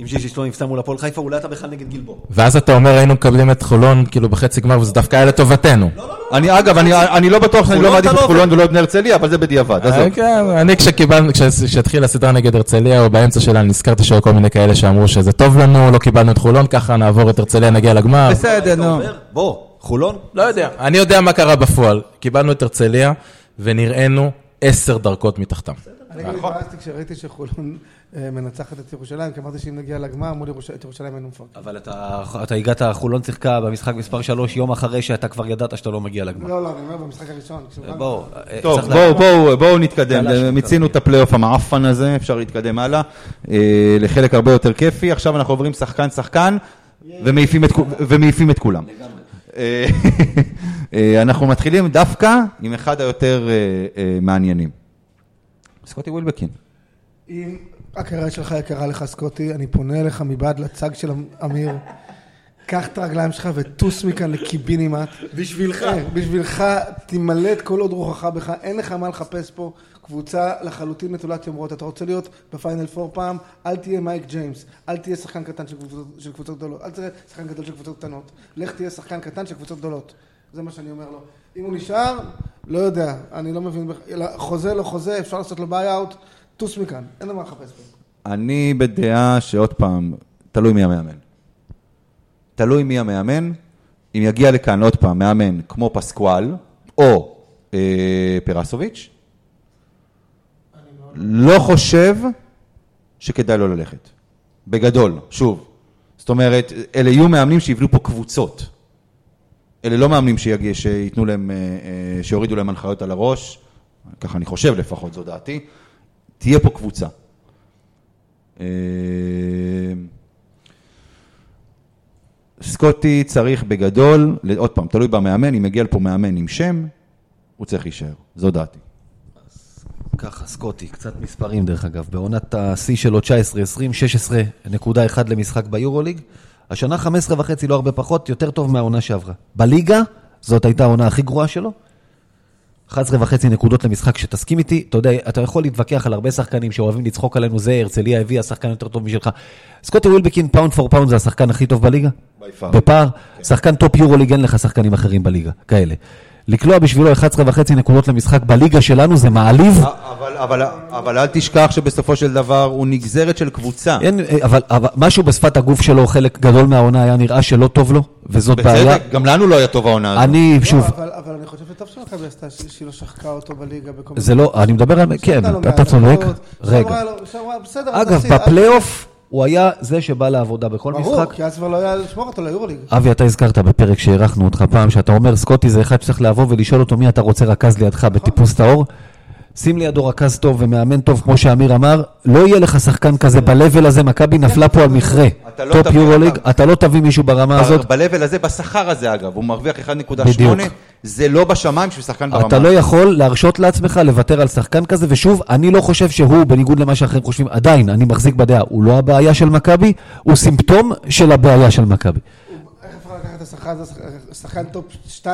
אם ז'יז'יץ' לא נפצע מול הפועל חיפה, אולי אתה בכלל נגד גלבוע. ואז אתה אומר היינו מקבלים את חולון כאילו בחצי גמר וזה דווקא היה לטובתנו. אני, אגב, אני- אני לא בטוח שאני לא חולון מעדיף אתה את לא חולון ולא את בני הרצליה, אבל זה בדיעבד, עזוב. אה, כן, אני כשקיבלנו, כש- כשהתחילה הסדרה נגד הרצליה, או באמצע שלה, נזכרתי שהיו כל מיני כאלה שאמרו שזה טוב לנו, לא קיבלנו את חולון, ככה נעבור את הרצליה, נגיע לגמר. בסדר, נו. בוא, חולון? לא יודע, אני יודע מה קרה בפועל. קיבלנו את הרצליה, ונראינו עשר דרגות מתחתם. אני התבאסתי כשראיתי שחולון מנצחת את ירושלים, כי אמרתי שאם נגיע לגמר מול ירוש- את ירושלים היינו מפרקים. אבל אתה, אתה הגעת, חולון שיחקה במשחק מספר 3 יום אחרי שאתה כבר ידעת שאתה לא מגיע לגמר. לא, לא, אני אומר במשחק הראשון. כשהוא- בוא, אה, טוב, בואו, בואו, בואו נתקדם. חלאס מיצינו את הפלייאוף המעפן הזה, אפשר להתקדם הלאה. אה, לחלק הרבה יותר כיפי. עכשיו אנחנו עוברים שחקן-שחקן, ומעיפים את כו- ומעיפים את כולם. אה, אה, אנחנו מתחילים דווקא עם אחד היותר אה, אה, מעניינים. סקוטי ווילבקין. אם הקריירה שלך יקרה לך, סקוטי, אני פונה אליך מבעד לצג של אמיר. קח את הרגליים שלך וטוס מכאן לקיבינימט. בשבילך. בשבילך, תימלט כל עוד רוחך בך, אין לך מה לחפש פה. קבוצה לחלוטין נטולת יומרות. אתה רוצה להיות בפיינל פור פעם, אל תהיה מייק ג'יימס. אל תהיה שחקן קטן של קבוצות, של קבוצות גדולות. אל תהיה שחקן גדול של קבוצות קטנות. לך תהיה שחקן קטן של קבוצות גדולות. זה מה שאני אומר לו. אם הוא נשאר, לא יודע. אני לא מבין. חוזה לא חוזה, אפשר לעשות לו buyout. טוס מכאן. אין לו מה לחפש פה. אני בדעה שעוד פעם, תלוי מי המאמן. תלוי מי המאמן. אם יגיע לכאן עוד פעם מאמן כמו פסקואל, או אה, פרסוביץ', לא חושב שכדאי לו ללכת. בגדול, שוב. זאת אומרת, אלה יהיו מאמנים שיבנו פה קבוצות. אלה לא מאמנים שיגיע, שייתנו להם, אה, אה, שיורידו להם הנחיות על הראש, ככה אני חושב לפחות, זו דעתי. תהיה פה קבוצה. אה, סקוטי צריך בגדול, עוד פעם, תלוי במאמן, אם מגיע לפה מאמן עם שם, הוא צריך להישאר, זו דעתי. ככה, סקוטי, קצת מספרים דרך אגב. בעונת השיא שלו 19-20, 16.1 למשחק ביורוליג. השנה 15 וחצי, לא הרבה פחות, יותר טוב מהעונה שעברה. בליגה, זאת הייתה העונה הכי גרועה שלו. 11 וחצי נקודות למשחק, שתסכים איתי, אתה יודע, אתה יכול להתווכח על הרבה שחקנים שאוהבים לצחוק עלינו, זה הרצליה הביא השחקן יותר טוב משלך. סקוטי ווילבקין, pound for pound, זה השחקן הכי טוב בליגה? בפער, שחקן טופ יורוליג, אין לך שחקנים אחרים בליגה, כאלה. לקלוע בשבילו 11 וחצי נקודות למשחק בליגה שלנו זה מעליב. אבל, אבל, אבל אל תשכח שבסופו של דבר הוא נגזרת של קבוצה. אין, אבל, אבל משהו בשפת הגוף שלו, חלק גדול מהעונה היה נראה שלא טוב לו, וזאת בעיה. בצדק, גם לנו לא היה טוב העונה הזאת. אני, לא, שוב, אבל- אבל אני חושב שטוב שמכבי עשתה, שהיא לא שחקה אותו בליגה בכל זה לא, אני מדבר על, כן, אתה צודק, רגע. שם היה- בסדר, אגב, בפלייאוף הוא היה זה שבא לעבודה בכל ברור, משחק. כי אז כבר לא היה לשמור אותו ליורוליג. אבי, אתה הזכרת בפרק שאירחנו אותך פעם, שאתה אומר, סקוטי זה אחד שצריך לבוא ולשאול אותו מי אתה רוצה רכז לידך בטיפוס טהור. שים לידו רכז טוב ומאמן טוב, כמו שאמיר אמר, לא יהיה לך שחקן כזה ב-level הזה, מכבי נפלה פה על מכרה. לא טופ יורוליג, אותם. אתה לא תביא מישהו ברמה הזאת. ב-level הזה, בשכר הזה אגב, הוא מרוויח 1.8, בדיוק. זה לא בשמיים של שחקן ברמה. אתה לא יכול להרשות לעצמך לוותר על שחקן כזה, ושוב, אני לא חושב שהוא, בניגוד למה שאחרים חושבים, עדיין, אני מחזיק בדעה, הוא לא הבעיה של מכבי, הוא סימפטום של הבעיה של מכבי. איך אפשר לקחת את השחקן הזה, שחקן טופ 2-3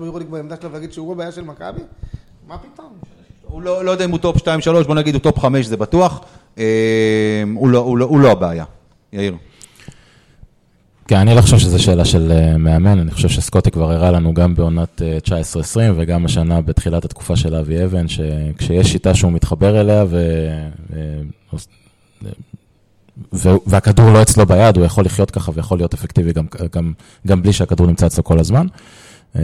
ביורוליג בעמדה שלו ולהגיד שהוא הבעיה של מכבי? מה פתאום? הוא לא, לא יודע אם הוא טופ 2-3, בוא נגיד הוא טופ 5 זה בטוח. אה, הוא, לא, הוא, לא, הוא לא הבעיה. יאיר. כן, אני לא חושב שזו שאלה של אה, מאמן, אני חושב שסקוטי כבר הראה לנו גם בעונת אה, 19-20 וגם השנה בתחילת התקופה של אבי אבן, שכשיש שיטה שהוא מתחבר אליה ו... והכדור לא אצלו ביד, הוא יכול לחיות ככה ויכול להיות אפקטיבי גם, גם, גם בלי שהכדור נמצא אצלו כל הזמן. אה,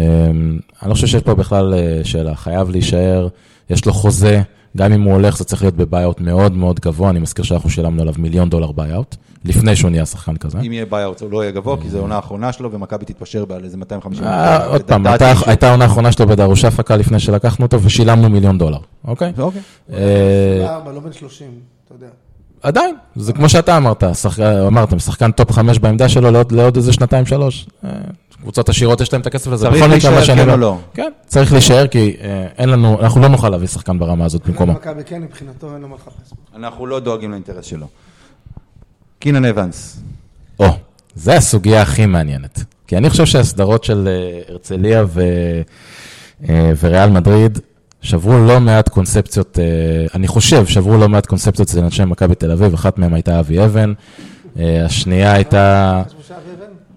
אני לא חושב שיש פה בכלל אה, שאלה, חייב להישאר, יש לו חוזה, גם אם הוא הולך זה צריך להיות ב buyout מאוד מאוד גבוה, אני מזכיר שאנחנו שילמנו עליו מיליון דולר buyout, לפני שהוא נהיה שחקן כזה. אם יהיה בעיה, הוא לא יהיה גבוה, כי זו העונה האחרונה שלו, ומכבי תתפשר בה על איזה 250 אה, עוד פעם, הייתה- העונה האחרונה שלו בדרושאפקה לפני שלקחנו אותו ושילמנו מיליון דולר, אוקיי? אוקיי. אה, לא בן 30, אתה יודע. עדיין, זה כמו שאתה אמרת, אמרתם, שחקן טופ חמש בעמדה שלו לעוד- איזה שנתיים שלוש. אה, קבוצות עשירות יש להם את הכסף הזה. צריך להישאר, כן אומר- או לא? כן, צריך להישאר כי אה, אין לנו, אנחנו לא נוכל להביא שחקן ברמה הזאת במקומו. מכבי כן, מבחינתו אין לו מה לחפש. אנחנו לא דואגים לאינטרס שלו. קינן אבנס. או, זה הסוגיה הכי מעניינת. כי אני חושב שהסדרות של אה, הרצליה ו... אה, וריאל מדריד שברו לא מעט קונספציות, אני חושב, שברו לא מעט קונספציות אצל אנשי מכבי תל אביב, אחת מהן הייתה אבי אבן, השנייה הייתה...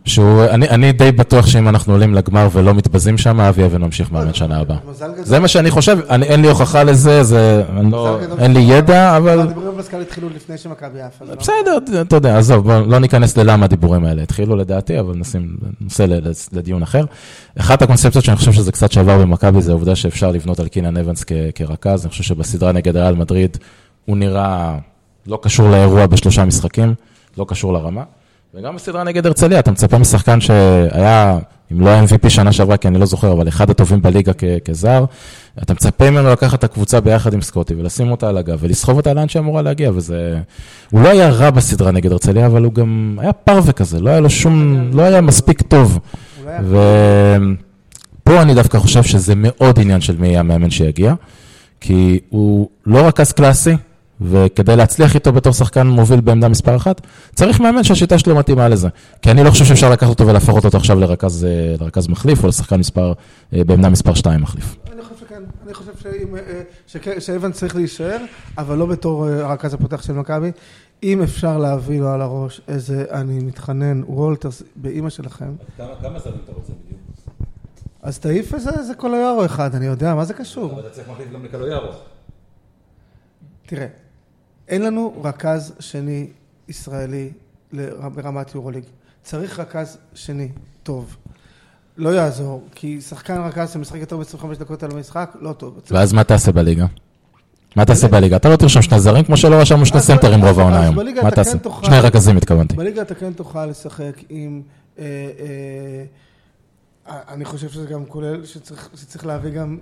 שהוא, אני, אני די בטוח שאם אנחנו עולים לגמר ולא מתבזים שם, אבי אבן ממשיך מאמן שנה הבאה. זה מה שאני חושב, אני, אין לי הוכחה לזה, זה, לא. אין לי ידע, אבל הדיבורים במזכ"ל התחילו לפני שמכבי. זה לא- בסדר, אתה יודע, עזוב, בוא לא ניכנס ללמה הדיבורים האלה התחילו לדעתי, אבל נשים נושא לדיון אחר. אחת הקונספציות שאני חושב שזה קצת שבר במכבי, זה העובדה שאפשר לבנות על קינן אבנס כרכז. אני חושב שבסדרה נגד ריאל מדריד, הוא נראה לא קשור לאירוע בשלושה משחקים, לא קשור לרמה. וגם בסדרה נגד הרצליה, אתה מצפה משחקן שהיה, אם לא MVP שנה שעברה, כי אני לא זוכר, אבל אחד הטובים בליגה כזר, אתה מצפה ממנו לקחת את הקבוצה ביחד עם סקוטי ולשים אותה על הגב ולסחוב אותה לאן שאמורה להגיע, וזה... הוא לא היה רע בסדרה נגד הרצליה, אבל הוא גם היה פרווה כזה, לא היה לו שום... לא היה מספיק טוב. ופה אני דווקא חושב שזה מאוד עניין של מי יהיה המאמן שיגיע, כי הוא לא רכז קלאסי, וכדי להצליח איתו בתור שחקן מוביל בעמדה מספר אחת, צריך מאמן שהשיטה שלו מתאימה לזה. כי אני לא חושב שאפשר לקחת אותו ולהפוך אותו עכשיו לרכז, אה, לרכז מחליף, או לשחקן מספר, אה, בעמדה מספר 2 מחליף. אני חושב שכן, אני חושב שאם, אה, שאבן צריך להישאר, אבל לא בתור הרכז הפותח של מכבי. אם אפשר להביא לו על הראש איזה, אני מתחנן, וולטרס, באימא שלכם, כמה זרים אתה רוצה בדיוק? אז תעיף איזה קולויארו אחד, אני יודע, מה זה קשור? אתה צריך מחליף גם לקלויארו. תראה, אין לנו רכז שני ישראלי ברמת יורוליג. צריך רכז שני, טוב. לא יעזור, כי שחקן רכז שמשחק יותר מ-25 דקות על המשחק, לא טוב. ואז מה תעשה בליגה? מה תעשה בליגה? אתה לא תרשום שני זרים, כמו שלא רשמנו שני סנטרים רוב העונה היום. מה תעשה? כן שני רכזים התכוונתי. בליגה אתה כן תוכל לשחק עם... אה, אה, אני חושב שזה גם כולל שצריך להביא גם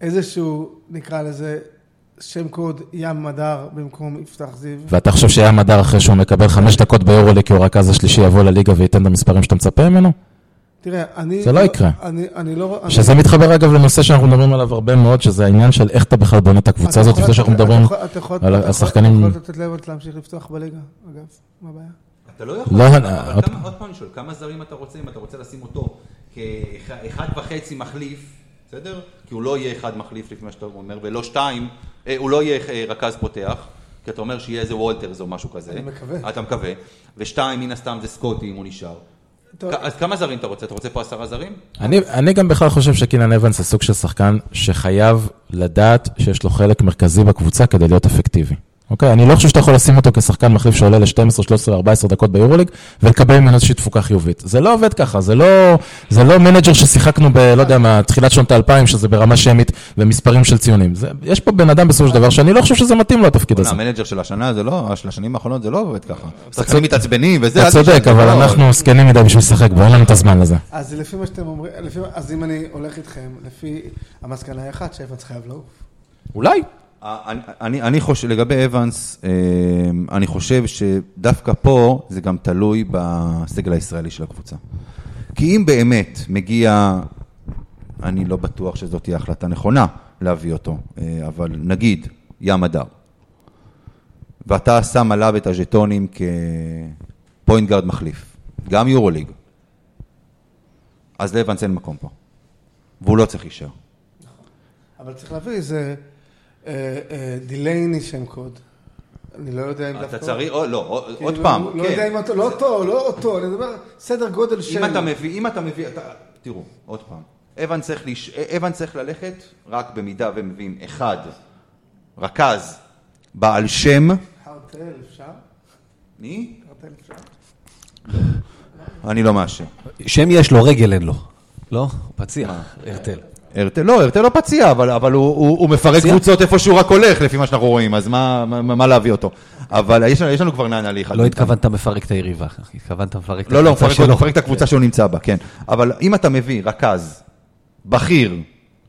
איזשהו, נקרא לזה, שם קוד ים מדר במקום יפתח זיו. ואתה חושב שים מדר אחרי שהוא מקבל חמש דקות ביורוליג כי הוא הרכז השלישי יבוא לליגה וייתן את המספרים שאתה מצפה ממנו? תראה, אני... זה לא יקרה. אני, אני לא... אני- שזה מתחבר אגב לנושא שאנחנו מדברים עליו הרבה מאוד, שזה העניין של איך אתה בכלל בונה את הקבוצה הזאת, לפני שאנחנו מדברים על השחקנים. אתה יכול לתת לאבנט להמשיך לפתוח בליגה, אגב, מה הבעיה? אתה לא יכול, לא, אבל עוד- כמה- עוד פעם אני שואל, כמה זרים אתה רוצה אם אתה רוצה לשים אותו כאחד וחצי מחליף, בסדר? כי הוא לא יהיה אחד מחליף לפי מה שאתה אומר, ולא שתיים, אה, הוא לא יהיה אה, רכז פותח, כי אתה אומר שיהיה איזה וולטרס או משהו כזה. אני מקווה. אתה מקווה. ושתיים, מן הסתם זה סקוטי אם הוא נשאר. אז כמה זרים אתה רוצה? אתה רוצה פה עשרה זרים? אני, אני גם בכלל חושב שקינן אבנס זה סוג של שחקן שחייב לדעת שיש לו חלק מרכזי בקבוצה כדי להיות אפקטיבי. אוקיי? אני לא חושב שאתה יכול לשים אותו כשחקן מחליף שעולה ל-12, 13, 14 דקות ביורוליג ולקבל ממנו איזושהי תפוקה חיובית. זה לא עובד ככה, זה לא, זה לא מנג'ר ששיחקנו ב... לא יודע מה, תחילת שנות האלפיים, שזה ברמה שמית ומספרים של ציונים. זה, יש פה בן אדם בסופו של דבר שאני לא חושב שזה מתאים לו התפקיד הזה. המנג'ר של השנה זה לא, של השנים האחרונות זה לא עובד ככה. שחקנים מתעצבנים וזה. אתה צודק, אבל לא- אנחנו זקנים מדי בשביל לשחק בו, אין לנו את הזמן לזה. אז לפי מה שאתם אומרים, לפי, אז אם אני הולך איתכם, לפי המסקנה היא אחת, שאבנס חייב לעוף. אולי. אני, אני, חושב, לגבי אבנס, אה, אני חושב שדווקא פה זה גם תלוי בסגל הישראלי של הקבוצה. כי אם באמת מגיע, אני לא בטוח שזאת תהיה החלטה נכונה להביא אותו, אה, אבל נגיד, ים הדר, ואתה שם עליו את הז'טונים כפוינט גארד מחליף, גם יורוליג, אז לאבנס אין מקום פה, והוא לא צריך להישאר. אבל צריך להביא איזה דילייני שם קוד. אני לא יודע אם אתה צריך, או, לא, עוד פעם, לא כן. יודע אם אותו, לא אותו, לא אותו, אני מדבר סדר גודל של... אם אתה מביא, אם אתה מביא, אתה, תראו, עוד פעם, אבנס צריך, לש... אבנס צריך ללכת רק במידה ומביאים אחד, רכז, בעל שם, הורטל אפשר? מי? הורטל אפשר? אני לא מאשר. שם יש לו, רגל אין לו. לא? פציע, הרטל. הרטל, לא, הרטל לא פציע, אבל, אבל הוא, הוא, הוא מפרק פציע? קבוצות איפה שהוא רק הולך, לפי מה שאנחנו רואים, אז מה, מה, מה להביא אותו? אבל יש, יש לנו כבר נענה אחד. לא התכוונת מפרק את היריבה, התכוונת מפרק את לא, לא, הקבוצה מפרק, שלו. מפרק את הקבוצה שהוא נמצא בה, כן. אבל אם אתה מביא רכז, בכיר,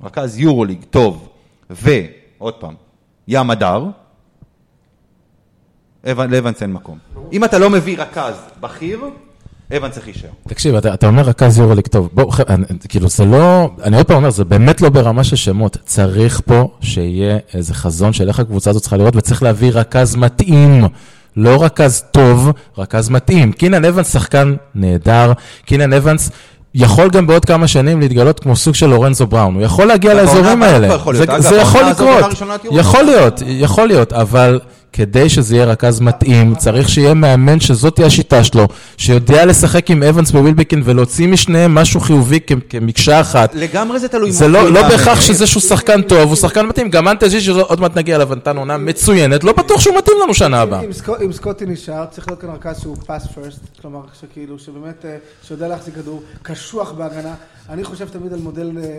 רכז יורוליג טוב, ועוד פעם, ים הדר, לאבנס אין מקום. אם אתה לא מביא רכז בכיר, אבן צריך להישאר. תקשיב, אתה, אתה אומר רכז יורוליג טוב, בוא, כאילו זה לא, אני עוד פעם אומר, זה באמת לא ברמה של שמות, צריך פה שיהיה איזה חזון של איך הקבוצה הזאת צריכה לראות, וצריך להביא רכז מתאים. לא רכז טוב, רכז מתאים. קינן אבנס שחקן נהדר, קינן אבנס יכול גם בעוד כמה שנים להתגלות כמו סוג של לורנזו בראון, הוא יכול להגיע לאזורים האלה. זה, יכול לקרות. יכול להיות, יכול להיות, אבל כדי שזה יהיה רכז מתאים, צריך שיהיה מאמן שזאת תהיה השיטה שלו, שיודע לשחק עם אבנס ווילבקין ולהוציא משניהם משהו חיובי כ- כמקשה אחת. לגמרי זה תלוי. זה לא, לא. בהכרח שזה שהוא שחקן טוב, הוא שחקן מתאים. גם אנטה ז'יז' שעוד מעט נגיע אליו, נתן עונה מצוינת, לא בטוח שהוא מתאים לנו שנה הבאה. אם סקו- אם סקוטי נשאר, צריך להיות כאן רכז שהוא פאס פרסט, כלומר, שכאילו, שבאמת, אה, שיודע להחזיק כדור, קשוח בהגנה. אני חושב תמיד על מודל, אה, אה,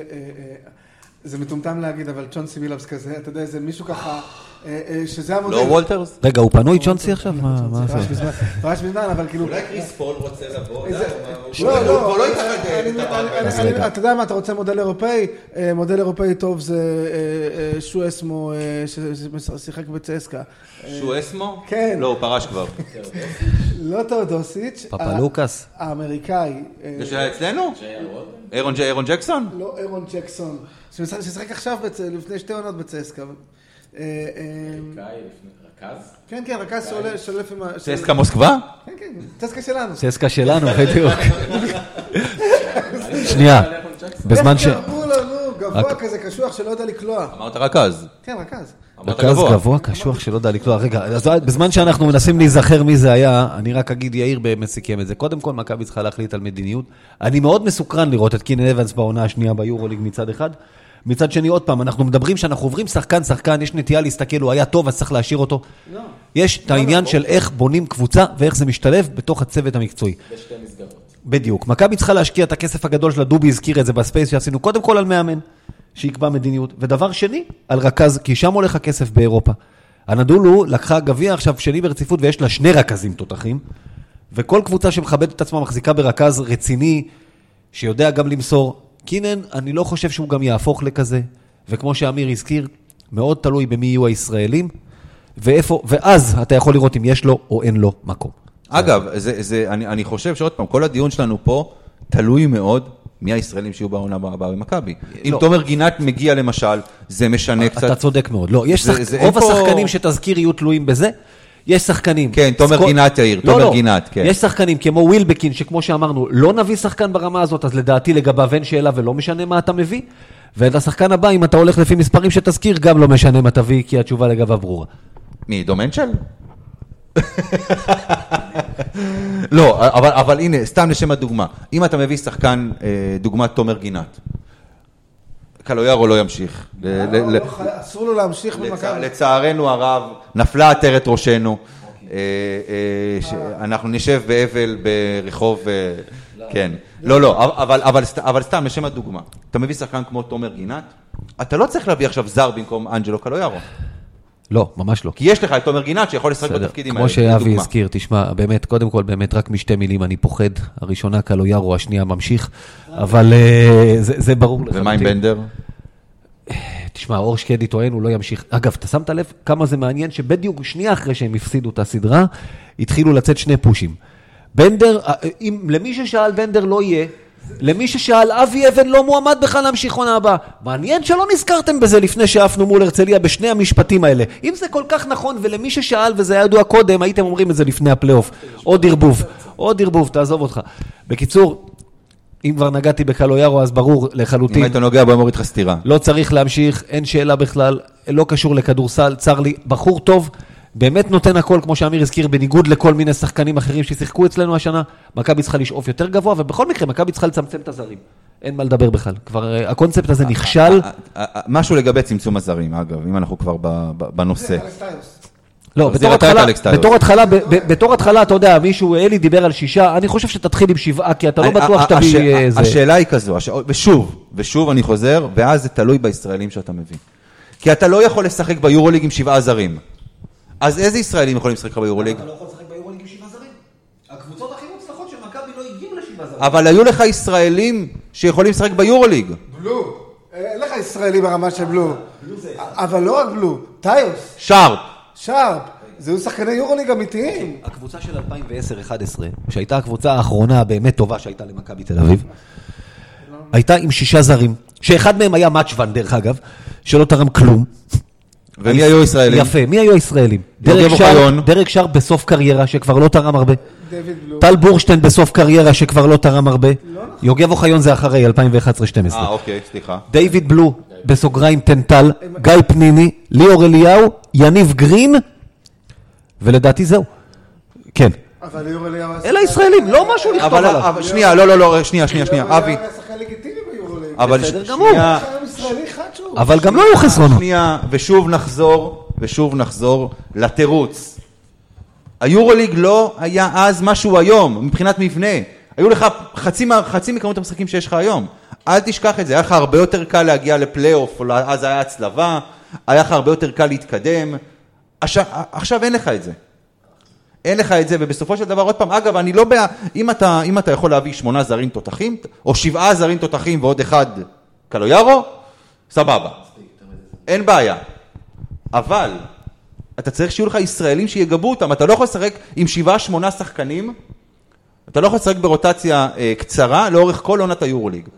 זה מטומטם להגיד, אבל צ'ונסי בילאפס כזה, אתה יודע, זה מישהו ככה, אה, אה, שזה המודל. לא וולטרס? רגע, הוא פנוי צ'ונסי עכשיו? מה מה ממש זה? ממש מזמן, אבל כאילו... אולי קריס פול רוצה לבוא? לא, לא, לא רגע. אתה יודע מה, אתה רוצה מודל אירופאי? אה, מודל אירופאי טוב זה שו אסמו אה, ששיחק בצסקה. שהוא אסמו? כן. לא, הוא פרש כבר. לא תאודוסיץ'. פפלוקס? האמריקאי. זה שהיה אצלנו? אירון ג'קסון? לא אירון ג'קסון. ששיחק עכשיו, לפני שתי עונות בצסקה. אה, אה, כן, כן, רכז שעולה, שולף עם ה... צסקה מוסקבה? כן, כן, צסקה שלנו. צסקה שלנו, בדיוק. שנייה, בזמן ש... איך קראו לו, נו, גבוה כזה, קשוח, שלא יודע לקלוע. אמרת רכז. כן, רכז. רכז גבוה, קשוח שלא יודע לקלוע. רגע, אז בזמן שאנחנו מנסים להיזכר מי זה היה, אני רק אגיד, יאיר באמת סיכם את זה. קודם כל, מכבי צריכה להחליט על מדיניות. אני מאוד מסוקרן לראות את קינן אבנס בעונה השנייה ביורוליג מצד אחד. מצד שני, עוד פעם, אנחנו מדברים שאנחנו עוברים שחקן-שחקן, יש נטייה להסתכל, הוא היה טוב, אז צריך להשאיר אותו. לא. יש את העניין של איך בונים קבוצה ואיך זה משתלב בתוך הצוות המקצועי. בדיוק. מכבי צריכה להשקיע את הכסף הגדול שלה, דובי הזכיר את זה בספייס שעשינו, קודם כל על מאמן, שיקבע מדיניות, ודבר שני, על רכז, כי שם הולך הכסף באירופה. הנדולו לקחה גביע עכשיו שני ברציפות ויש לה שני רכזים תותחים, וכל קבוצה שמכבדת את עצמה מחזיקה ברכז רציני, שיודע גם למסור. קינן, אני לא חושב שהוא גם יהפוך לכזה, וכמו שאמיר הזכיר, מאוד תלוי במי יהיו הישראלים, ואיפה, ואז אתה יכול לראות אם יש לו או אין לו מקום. אגב, זה, זה, אני, אני חושב שעוד פעם, כל הדיון שלנו פה תלוי מאוד מי הישראלים שיהיו בעונה הבאה במכבי. אם לא. תומר גינת מגיע למשל, זה משנה קצת. אתה צודק מאוד. לא, יש רוב השחקנים שתזכיר יהיו תלויים בזה. יש שחקנים. כן, תומר גינת, יאיר, לא, תומר לא. גינת, כן. יש שחקנים כמו ווילבקין, שכמו שאמרנו, לא נביא שחקן ברמה הזאת, אז לדעתי לגביו אין שאלה ולא משנה מה אתה מביא. ואת השחקן הבא, אם אתה הולך לפי מספרים שתזכיר, גם לא משנה מה תביא, כי התשובה לגביו ברורה. מי, דומנצ'ל? לא, אבל, אבל הנה, סתם לשם הדוגמה. אם אתה מביא שחקן, אה, דוגמת תומר גינת, קלויארו לא ימשיך. ל- ל- ל- אסור לו להמשיך במכבי. לצערנו הרב, נפלה עטרת ראשנו. אה, אה, ש- אנחנו נשב באבל ברחוב, אה, כן. לא, לא, אבל סתם, לשם הדוגמה. אתה מביא שחקן כמו תומר גינת, אתה לא צריך להביא עכשיו זר במקום אנג'לו קלויארו. לא, ממש לא. כי יש לך את תומר גינת שיכול לשחק. בתפקידים האלה. כמו שאבי לדוגמה. הזכיר, תשמע, באמת, קודם כל, באמת, רק משתי מילים אני פוחד. הראשונה קלויארו, השנייה ממשיך, אבל אה, זה זה ברור לחלוטין. ומה עם בנדר? תשמע, אור שקדי טוען, הוא לא ימשיך. אגב, אתה שמת לב כמה זה מעניין שבדיוק שנייה אחרי שהם הפסידו את הסדרה, התחילו לצאת שני פושים. בנדר, אה, אם למי ששאל בנדר לא יהיה, למי ששאל אבי אבן לא מועמד בכלל להמשיך עונה הבאה. מעניין שלא נזכרתם בזה לפני שעפנו מול הרצליה בשני המשפטים האלה. אם זה כל כך נכון, ולמי ששאל וזה היה ידוע קודם, הייתם אומרים את זה לפני הפלייאוף. עוד ערבוב, עוד ערבוב, תעזוב אותך. בקיצור, אם כבר נגעתי בקלויארו, אז ברור אם לחלוטין. היית נוגע בו, מוריד לך סטירה. לא צריך להמשיך, אין שאלה בכלל, לא קשור לכדורסל, צר לי, בחור טוב, באמת נותן הכל, כמו שאמיר הזכיר, בניגוד לכל מיני שחקנים אחרים ששיחקו אצלנו השנה, מכבי צריכה לשאוף יותר גבוה, ובכל מקרה, מכבי צריכה לצמצם את הזרים. אין מה לדבר בכלל. כבר אה, הקונספט הזה נכשל. אה, אה, אה, משהו לגבי צמצום הזרים, אגב, אם אנחנו כבר בנושא. לא, בתור התחלה. בתור התחלה, בתור אתה יודע, מישהו, אלי דיבר על שישה, אני חושב שתתחיל עם שבעה, כי אתה לא בטוח שתביא הש- אה, זה. השאלה היא כזו, ושוב, ושוב אני חוזר, ואז זה תלוי בישראלים שאתה מביא. כי אתה לא יכול לשחק ביורוליג עם שבעה זרים. אז איזה ישראלים יכולים לשחק לך ביורוליג? לא יכול לשחק ביורוליג עם שבעה זרים. הקבוצות הכי מוצלחות של מכבי לא הגיעו לשבעה זרים. אבל היו לך ישראלים שיכולים לשחק ביורוליג. בלו. אין לך ישראלי ברמה של בלו. אבל לא רק בלו, טיוס, שרפ. שרפ. זהו שחקני יורוליג אמיתיים. הקבוצה של 2010-2011, שהייתה הקבוצה האחרונה הבאמת טובה שהייתה למכבי תל אביב, הייתה עם שישה זרים, שאחד מהם היה מאצ'וון דרך אגב, שלא תרם כלום. ומי היו ישראלים? יפה, מי היו הישראלים? דרק שר-. דרק שר בסוף קריירה, שכבר לא תרם הרבה. טל בורשטיין בסוף קריירה, שכבר לא תרם הרבה. יוגב אוחיון זה אחרי 2011-2012. אה, אוקיי, סליחה. דיוויד בלו, בסוגריים טנטל, גיא פניני, ליאור אליהו, יניב גרין, ולדעתי זהו. כן. אבל ליאור אליהו... אלה ישראלים, לא משהו לכתוב אבל עליו. אבל שנייה, לא, לא, לא, שנייה, שנייה, שנייה, ליאור אבי. בסדר גמור. אבל גם לא היו חסרונות. שנייה, ושוב נחזור, ושוב נחזור לתירוץ. היורוליג לא היה אז מה שהוא היום, מבחינת מבנה. היו לך חצי, חצי מכמות המשחקים שיש לך היום. אל תשכח את זה, היה לך הרבה יותר קל להגיע לפלייאוף, אז היה הצלבה, היה לך הרבה יותר קל להתקדם. עכשיו, עכשיו אין לך את זה. אין לך את זה, ובסופו של דבר, עוד פעם, אגב, אני לא בעד, אם אתה, אם אתה יכול להביא שמונה זרים תותחים, או שבעה זרים תותחים ועוד אחד קלויארו, סבבה. אין בעיה. אבל, אתה צריך שיהיו לך ישראלים שיגבו אותם, אתה לא יכול לשחק עם שבעה, שמונה שחקנים, אתה לא יכול לשחק ברוטציה אה, קצרה לאורך כל עונת היורוליג.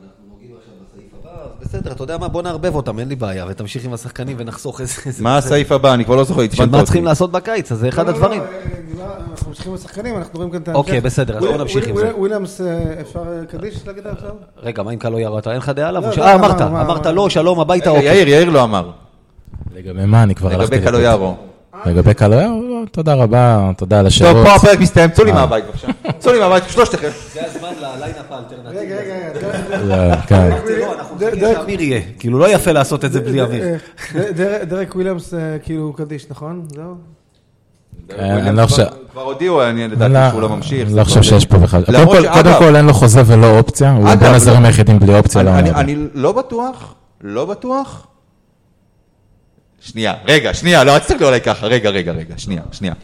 בסדר, אתה יודע מה? בוא נערבב אותם, אין לי בעיה, ותמשיך עם השחקנים ונחסוך איזה... מה הסעיף הבא? אני כבר לא זוכר, עצבנת מה אותי. צריכים לעשות בקיץ, אז זה אחד לא, לא, הדברים. לא, אה, אנחנו ממשיכים בשחקנים, אנחנו רואים כאן את אוקיי, ההמשך. בסדר, אז בוא נמשיך עם זה. וויליאמס, אה, אפשר אה, קדיש להגיד עכשיו? רגע, מה עם קלויארו? אתה אין לך דעה עליו? אה, אמר, אמרת, אמר, אמרת אמר. לא, שלום, הביתה, אוקיי. יאיר, יאיר לא אמר. לגבי מה, אני כבר הלכתי... לגבי לפה. קלויארו. לגבי קלויארו, לא, תודה רבה, תודה על השאלות. טוב, פה הפרק מסתיים, צאו לי מהבית בבקשה. צאו לי מהבית, שלושתכם. זה הזמן ל lineup האלטרנטיבי. רגע, רגע, רגע. לא, כן. לא, אנחנו שאמיר יהיה. כאילו, לא יפה לעשות את זה בלי אמיר. אה, דרק וויליאמס אה, כאילו קדיש, נכון? זהו? אני לא חושב... כבר הודיעו, אני לדעתי לא- שהוא לא ממשיך. אני לא חושב שיש פה בכלל. קודם כל- אין לו חוזה ולא אופציה, הוא בין הזרים לא- היחידים בלי אופציה. אני-. אני לא בטוח, לא בטוח. שנייה, רגע, שנייה, לא, אל תסתכלו עליי ככה, רגע, רגע, רגע, שנייה, שנייה.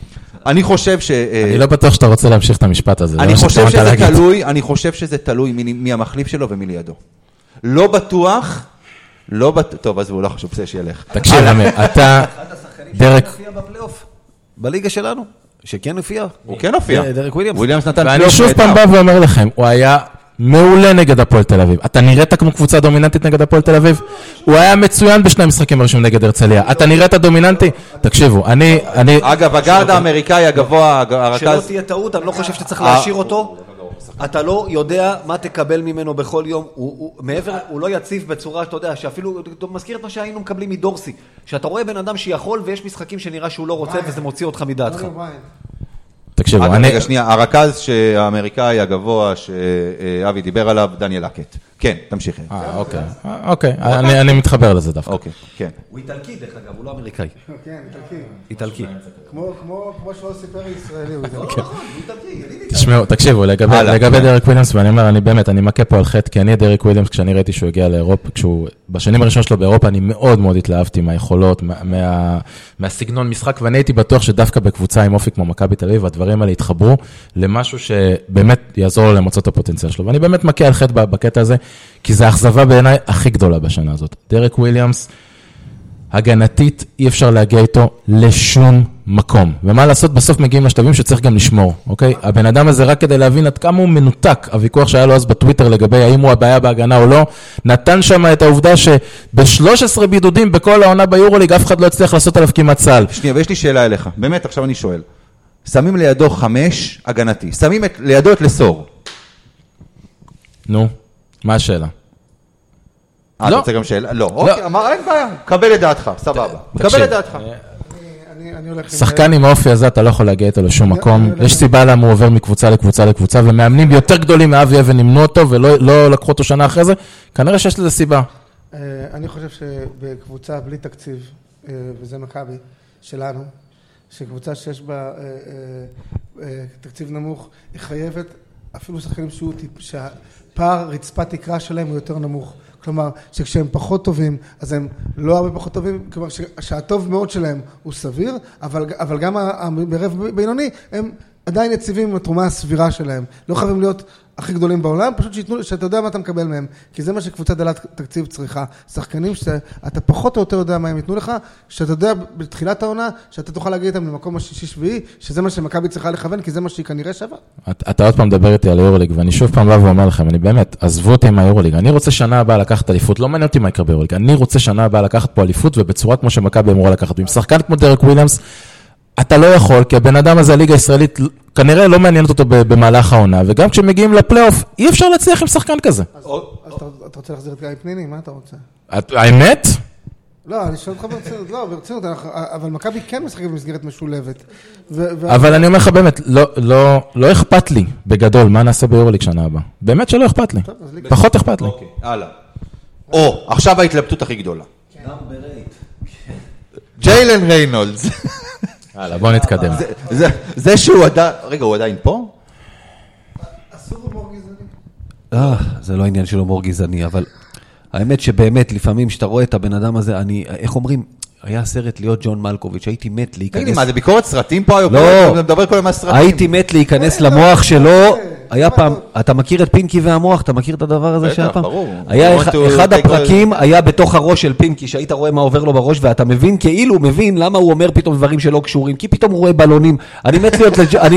אני חושב ש... אה, אני לא בטוח שאתה רוצה להמשיך את המשפט הזה. זה אני מה חושב שהתכוונת שזה להגיד. תלוי, אני חושב שזה תלוי מי, מי המחליף שלו ומי לידו. לא בטוח, לא בטוח, טוב, עזבו, לא חשוב, בסדר, שילך. תקשיב, אמיר, אתה... דרק... בפלייאוף. בליגה שלנו, שכן הופיע. הוא כן הופיע. דרק וויליאמס. וויליאמס נתן ואני שוב פעם. בא ואומר לכם, הוא היה מעולה נגד הפועל תל אביב. אתה נראית כמו קבוצה דומיננטית נגד הפועל תל אביב? הוא היה מצוין בשני המשחקים הראשונים נגד הרצליה. אתה נראית דומיננטי? תקשיבו, אני... אני... אגב, הגארד האמריקאי הגבוה, שלא הרכז... תהיה טעות, אני לא חושב שאתה צריך אה, להשאיר אותו. אתה לא יודע מה תקבל ממנו בכל יום. הוא, הוא, מעבר, הוא לא יציב בצורה שאתה יודע, שאפילו, אתה מזכיר את מה שהיינו מקבלים מדורסי. שאתה רואה בן אדם שיכול ויש משחקים שנראה שהוא לא רוצה וזה מוציא אותך מדעתך. תקשיבו, אני... רגע, שנייה, הרכז האמריקאי הגבוה שאבי דיבר עליו, דניאל האקט. כן, תמשיך. אה, אוקיי. אוקיי, אני אני מתחבר לזה דווקא. אוקיי, כן. הוא איטלקי דרך אגב, הוא לא אמריקאי. כן, איטלקי. איטלקי. כמו- כמו כמו שהוא סיפר ישראלי, הוא איטלקי. נכון, הוא איטלקי, יליד תשמעו, תקשיבו, לגבי, דרק וויליאמס, ואני אומר, אני באמת, אני מכה פה על חטא, כי אני דרק וויליאמס, כשאני ראיתי שהוא הגיע לאירופה, כשהוא, בשנים הראשונות שלו באירופה, אני מאוד מאוד התלהבתי מהיכולות, מה, מה, מהסגנון משחק, ואני הייתי בטוח שדווקא בקבוצה עם אופי כמו מכבי תל אביב, הדברים האלה יתחברו למשהו שבאמת יעזור לו למצות את הפוטנציאל שלו. ואני באמת מכה על חטא בקטע הזה, כי זו האכזבה בעיניי הכי גדולה בשנה הזאת. דרק וויליאמס, הגנתית, אי אפשר להגיע איתו לשום מקום. ומה לעשות, בסוף מגיעים לשלבים שצריך גם לשמור, אוקיי? הבן אדם הזה, רק כדי להבין עד כמה הוא מנותק, הוויכוח שהיה לו אז בטוויטר לגבי האם הוא הבעיה בהגנה או לא, נתן שם את העובדה שב-13 בידודים בכל העונה ביורוליג, אף אחד לא הצליח לעשות עליו כמעט סל. שנייה, ויש לי שאלה אליך. באמת, עכשיו אני שואל. שמים לידו חמש הגנתי, שמים את, לידו את לסור. נו, מה השאלה? אה, אתה לא. רוצה גם שאלה? לא. אוקיי, אמר, אין בעיה, קבל את דעתך, סבבה. קבל את דעתך. שחקן עם האופי הזה, אתה לא יכול להגיע איתו לשום מקום. יש סיבה למה הוא עובר מקבוצה לקבוצה לקבוצה, ומאמנים יותר גדולים מאבי אבן אימנו אותו ולא לא לקחו אותו שנה אחרי זה, כנראה שיש לזה סיבה. אה, אני חושב שבקבוצה בלי תקציב, אה, וזה מכבי שלנו, שקבוצה שיש בה אה, תקציב נמוך, היא חייבת, אפילו שחקנים שהוא טיפ, שהפער רצפת תקרה שלהם הוא יותר נמוך. כלומר, שכשהם פחות טובים, אז הם לא הרבה פחות טובים, כלומר, שהטוב מאוד שלהם הוא סביר, אבל, אבל גם ברבע בינוני, הם עדיין יציבים עם התרומה הסבירה שלהם. לא חייבים להיות הכי גדולים בעולם, פשוט שייתנו, שאתה יודע מה אתה מקבל מהם. כי זה מה שקבוצה דלת תקציב צריכה. שחקנים שאתה פחות או יותר יודע מה הם ייתנו לך, שאתה יודע בתחילת העונה, שאתה תוכל להגיע איתם למקום השישי-שביעי, שזה מה שמכבי צריכה לכוון, כי זה מה שהיא כנראה שווה. אתה אתה עוד פעם מדבר איתי על היורוליג, ואני שוב פעם בא ואומר לכם, אני באמת, עזבו אותי עם היורוליג, אני רוצה שנה הבאה לקחת אליפות, לא מעניין אותי מה יקרה ביורוליג, אני רוצה שנה הבאה לקחת פה אליפות, ובצורה כמו שמכבי אמורה לקחת. ועם שחקן כמו דרק וויליאמס, אתה לא יכול, כי הבן אדם הזה, הליגה הישראלית, כנראה לא מעניינת אותו במהלך העונה, וגם כשמגיעים לפלייאוף, אי אפשר להצליח עם שחקן כזה. אז אתה, אתה רוצה להחזיר את גיא פניני? מה אתה רוצה? את- האמת, לא, אני שואל אותך ברצינות, לא, ברצינות, אבל מכבי כן משחקת במסגרת משולבת. אבל אני אומר לך באמת, לא, לא, לא אכפת לי, בגדול, מה נעשה ביורוליג שנה הבאה. באמת שלא אכפת לי. פחות אכפת לי. אוקיי, הלאה. או, עכשיו ההתלבטות הכי גדולה. ג'יילן ריינולדס. יאללה, בוא נתקדם. זה- שהוא עדיין, רגע, הוא עדיין פה? אסור הומור גזעני. אה, זה לא עניין של הומור גזעני, אבל האמת שבאמת, לפעמים כשאתה רואה את הבן אדם הזה, אני, איך אומרים, היה סרט להיות ג'ון מלקוביץ', הייתי מת תגיד לי, להיכנס... מה, זה ביקורת סרטים פה היום? לא. אתה מדבר כל הזמן על סרטים. הייתי מת להיכנס למוח שלו, היה פעם, אתה מכיר את פינקי והמוח? אתה מכיר את הדבר הזה בטח, שהיה פעם? ברור. היה אחד- הפרקים היה בתוך הראש של פינקי, שהיית רואה מה עובר לו בראש, ואתה מבין, כאילו הוא מבין למה הוא אומר פתאום דברים שלא קשורים, כי פתאום הוא רואה בלונים. אני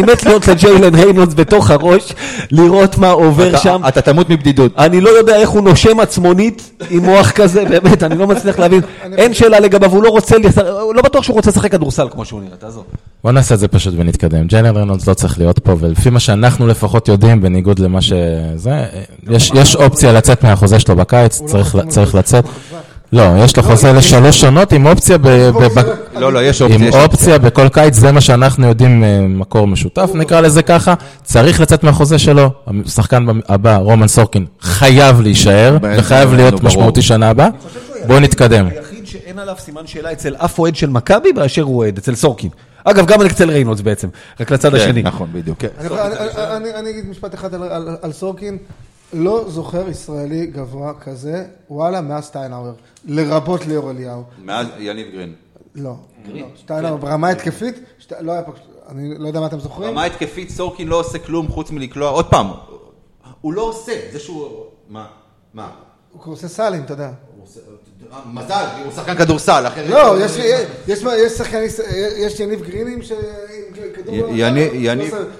מת להיות לג'יילן ריינולדס בתוך הראש, לראות מה עובר שם. אתה תמות מבדידות. אני לא יודע איך הוא נושם עצמונית עם מוח כזה, באמת, אני לא מצליח להבין. אין שאלה לגביו, הוא לא רוצה, לא בטוח שהוא רוצה לשחק כדורסל כמו שהוא נראה, תעזוב. בוא נעשה את זה פשוט ונתקדם. ג'יילן רנולדס לא צריך להיות פה, ולפי מה שאנחנו לפחות יודעים, בניגוד למה שזה, יש, יש אופציה לצאת מהחוזה שלו בקיץ, צריך, על צריך זה. לצאת. לא, יש לו חוזה לשלוש שנות עם אופציה ב... ב- ב- לא, לא, יש אופציה. עם אופציה בכל קיץ, זה מה שאנחנו יודעים, אה, מקור משותף, נקרא לזה ככה. צריך לצאת מהחוזה שלו. השחקן הבא, רומן סורקין, חייב להישאר, וחייב להיות. משמעותי שנה הבאה. בואו נתקדם. היחיד שאין עליו סימן שאלה אצל אף אוהד של מכבי באשר הוא אוהד, אצל סורקין. אגב, גם אצל ריינולדס בעצם, רק לצד כן, השני. נכון, בדיוק. כן. אני יכול- אני- אני- אני אגיד משפט אחד על- על- על סורקין. לא זוכר ישראלי גבוה כזה, וואלה, מאז סטיינאוור. לרבות ליאור אליהו. מאז יניב גרין. לא. לא. סטיינאוור ברמה התקפית, שת- לא היה פה, אני לא יודע מה אתם זוכרים. ברמה התקפית סורקין לא עושה כלום חוץ מלקלוע. עוד פעם, הוא לא עושה, זה שהוא... מה? מה? הוא עושה סלים, אתה יודע. מזל, הוא שחקן כדורסל, אחרת... לא, יש- שחקן, יש יניב גרינים ש- עם כדור י-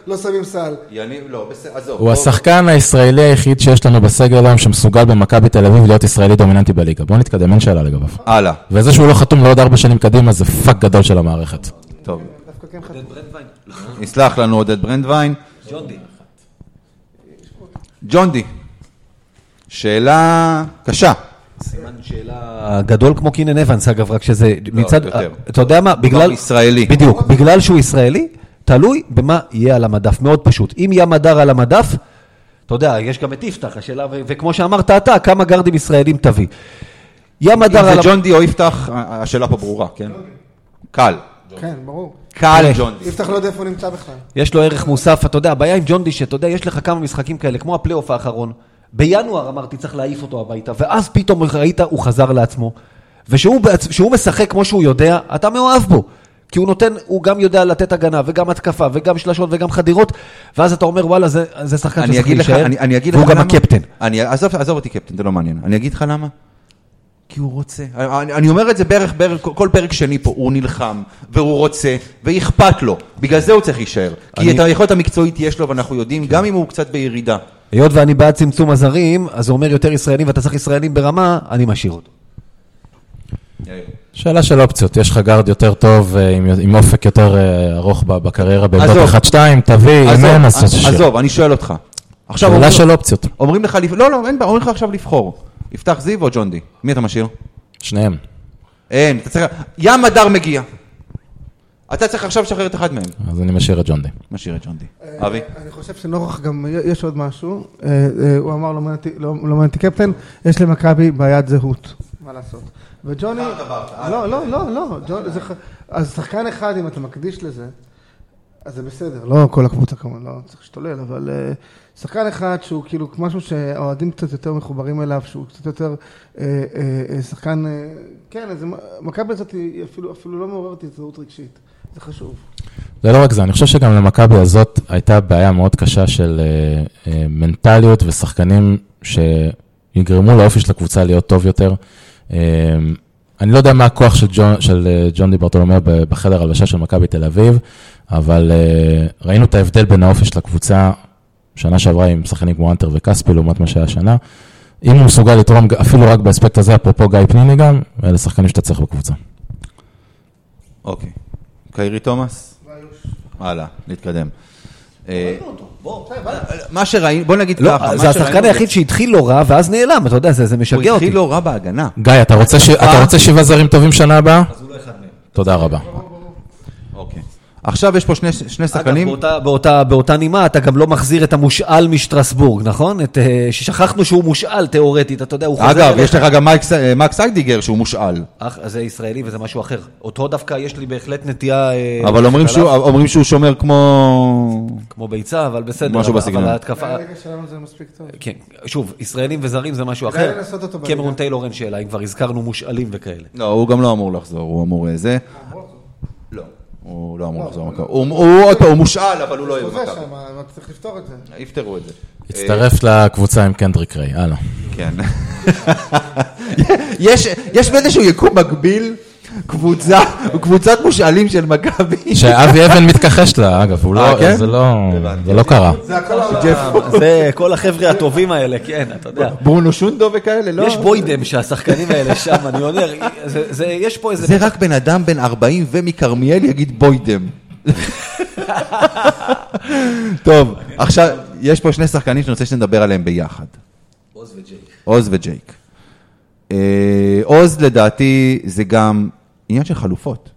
לא- שמים סל. יניב, לא, בסדר, עזוב. הוא השחקן הישראלי היחיד שיש לנו בסגל היום שמסוגל במכבי תל אביב להיות ישראלי דומיננטי בליגה. בוא נתקדם, אין שאלה לגביו. הלאה, וזה שהוא לא חתום לעוד ארבע שנים קדימה זה פאק גדול של המערכת. טוב. כן. יסלח לנו עודד ברנדווין. ג'ון די. שאלה קשה. סימן שאלה גדול כמו קינן אבנס, אגב, רק שזה מצד... יותר. אתה יודע מה, בגלל... ישראלי. בדיוק, בגלל שהוא ישראלי, תלוי במה יהיה על המדף, מאוד פשוט. אם ים הדר על המדף, אתה יודע, יש גם את יפתח, השאלה, ו- וכמו שאמרת אתה, כמה גרדים ישראלים תביא. ים אם הדר זה על... המ- ג'ון די או יפתח, השאלה פה ברורה, כן? קל. כן, ברור. קל ג'ון די. יפתח לא יודע איפה הוא נמצא בכלל. יש לו ערך מוסף, אתה יודע, הבעיה עם ג'ונדי, שאתה יודע, יש לך כמה משחקים כאלה, כמו הפלייאוף האחרון. בינואר אמרתי, צריך להעיף אותו הביתה, ואז פתאום ראית, הוא חזר לעצמו. ושהוא בעצ- כשהוא משחק כמו שהוא יודע, אתה מאוהב בו. כי הוא נותן, הוא גם יודע לתת הגנה, וגם התקפה, וגם שלשות, וגם חדירות, ואז אתה אומר, וואלה, זה, זה שחקן שצריך להישאר, אני, אני אגיד לך והוא למה. גם הקפטן. אני, עזוב, עזוב אותי קפטן, זה לא מעניין. אני אגיד לך למה. כי הוא רוצה. אני, אני אומר את זה בערך, בערך, כל, כל פרק שני פה, הוא נלחם, והוא רוצה, ואכפת לו. בגלל זה הוא צריך להישאר. כי אני- את היכולת המקצועית יש לו, ואנחנו יודעים, גם אם הוא קצת בירידה. היות ואני בעד צמצום הזרים, אז הוא אומר יותר ישראלים, ואתה צריך ישראלים ברמה, אני משאיר אותו. שאלה של אופציות, יש לך גארד יותר טוב, אה, עם, עם אופק יותר אה, ארוך בקריירה בעמדות עזוב. 1-2, תביא, אם אין, אז תשאיר. עזוב, אני שואל אותך. עכשיו שאלה של אופציות, אומרים לך, לא, לא, אין בעיה, אומרים לך עכשיו לבחור. יפתח זיו או ג'ון די? מי אתה משאיר? שניהם. אין, אתה צריך... ים הדר מגיע. אתה צריך עכשיו לשחרר את אחד מהם. אז אני משאיר את ג'ון די. משאיר את ג'ון די. אבי? אני חושב שנוכח גם, יש עוד משהו, אה, אה, הוא אמר לא מעניין אותי- לא לא קפטן, יש למכבי בעיית זהות, מה לעשות. וג'וני, לא, לא, לא, לא, אז שחקן אחד, אם אתה מקדיש לזה, אז זה בסדר, לא כל הקבוצה כמובן, לא צריך להשתולל, אבל אה, שחקן אחד שהוא כאילו משהו שהאוהדים קצת יותר מחוברים אליו, שהוא קצת יותר אה, אה, אה, שחקן, אה, כן, אז מכבי הזאת אפילו לא מעוררת הזדהות רגשית, זה חשוב. זה לא רק זה, אני חושב שגם למכבי הזאת הייתה בעיה מאוד קשה של אה, אה, מנטליות ושחקנים שיגרמו לאופי של הקבוצה להיות טוב יותר. אה, אני לא יודע מה הכוח של ג'ון, של אה, ג'ון די ברטולומיאו ב- בחדר הלבשה של מכבי תל אביב, אבל אה, ראינו את ההבדל בין האופי של הקבוצה שנה שעברה עם שחקנים כמו אנטר וכספי לעומת מה שהיה השנה. אם הוא מסוגל לתרום אפילו רק באספקט הזה, אפרופו גיא פניני גם, אלה שחקנים שאתה צריך בקבוצה. אוקיי. קיירי תומאס? הלאה, נתקדם. אה, מה שראינו, בוא נגיד לא, ככה. זה השחקן היחיד שהתחיל לא רע, ואז נעלם, אתה יודע, זה זה הוא משגע אותי. התחיל לא רע בהגנה. גיא, אתה רוצה, ש... אתה רוצה שבעה זרים טובים שנה הבאה? תודה רבה. אוקיי. עכשיו יש פה שני, שני אגב, שחקנים. באותה, באותה, באותה נימה, אתה גם לא מחזיר את המושאל משטרסבורג, נכון? את, אה, ששכחנו שהוא מושאל תיאורטית, אתה יודע, הוא חוזר אגב. יש לך גם מייק אה, מקס איידיגר שהוא מושאל. אח, זה ישראלי וזה משהו אחר. אותו דווקא יש לי בהחלט נטייה... אה, אבל אומרים שהוא, אומרים שהוא שומר כמו... כמו ביצה, אבל בסדר. משהו אבל- בסגנון. אבל ההתקפה... הליגה שלנו זה מספיק טוב. כן, שוב, ישראלים וזרים זה משהו אחר. קמרון טיילור אין שאלה, אם כבר הזכרנו מושאלים וכאלה. לא, הוא גם לא אמור לחזור, הוא אמור אה, זה. לא, הוא לא אמור לחזור למכבי. הוא הוא הוא מושאל, אבל הוא לא יהיה הוא במכבי. שם, אבל צריך לפתור את זה. יפתרו את זה. הצטרף לקבוצה עם קנדריק ריי, הלאה. כן. יש, יש באיזשהו יקום מקביל קבוצה, קבוצת מושאלים של מכבי. שאבי אבן מתכחש לה, אגב, הוא אה, לא, כן? זה לא, זה לא קרה. זה כל החבר'ה הטובים האלה, כן, אתה יודע. ברונו שונדו וכאלה, לא? יש בוידם שהשחקנים האלה שם, אני אומר, זה- זה- יש פה איזה... זה רק בן אדם בן 40 ומכרמיאל יגיד בוידם. טוב, עכשיו, יש פה שני שחקנים שאני רוצה שנדבר עליהם ביחד. עוז וג'ייק. עוז וג'ייק. אה, עוז לדעתי זה גם עניין של חלופות.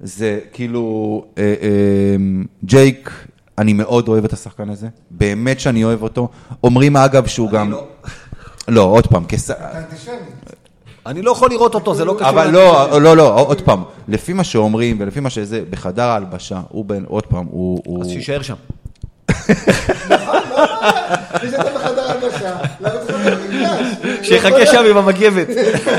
זה כאילו, אה, אה, ג'ייק, אני מאוד אוהב את השחקן הזה, באמת שאני אוהב אותו. אומרים אגב שהוא גם... לא. לא, עוד פעם, כס... אני לא יכול לראות אותו, זה לא קשור. אבל לא, לא, לא, עוד פעם, לפי מה שאומרים ולפי מה שזה, בחדר ההלבשה, הוא בן, עוד פעם, הוא... אז שיישאר שם. מי שאתה בחדר הלבשה, למה צריך להיות במגרש? שיחכה שם עם המגבת.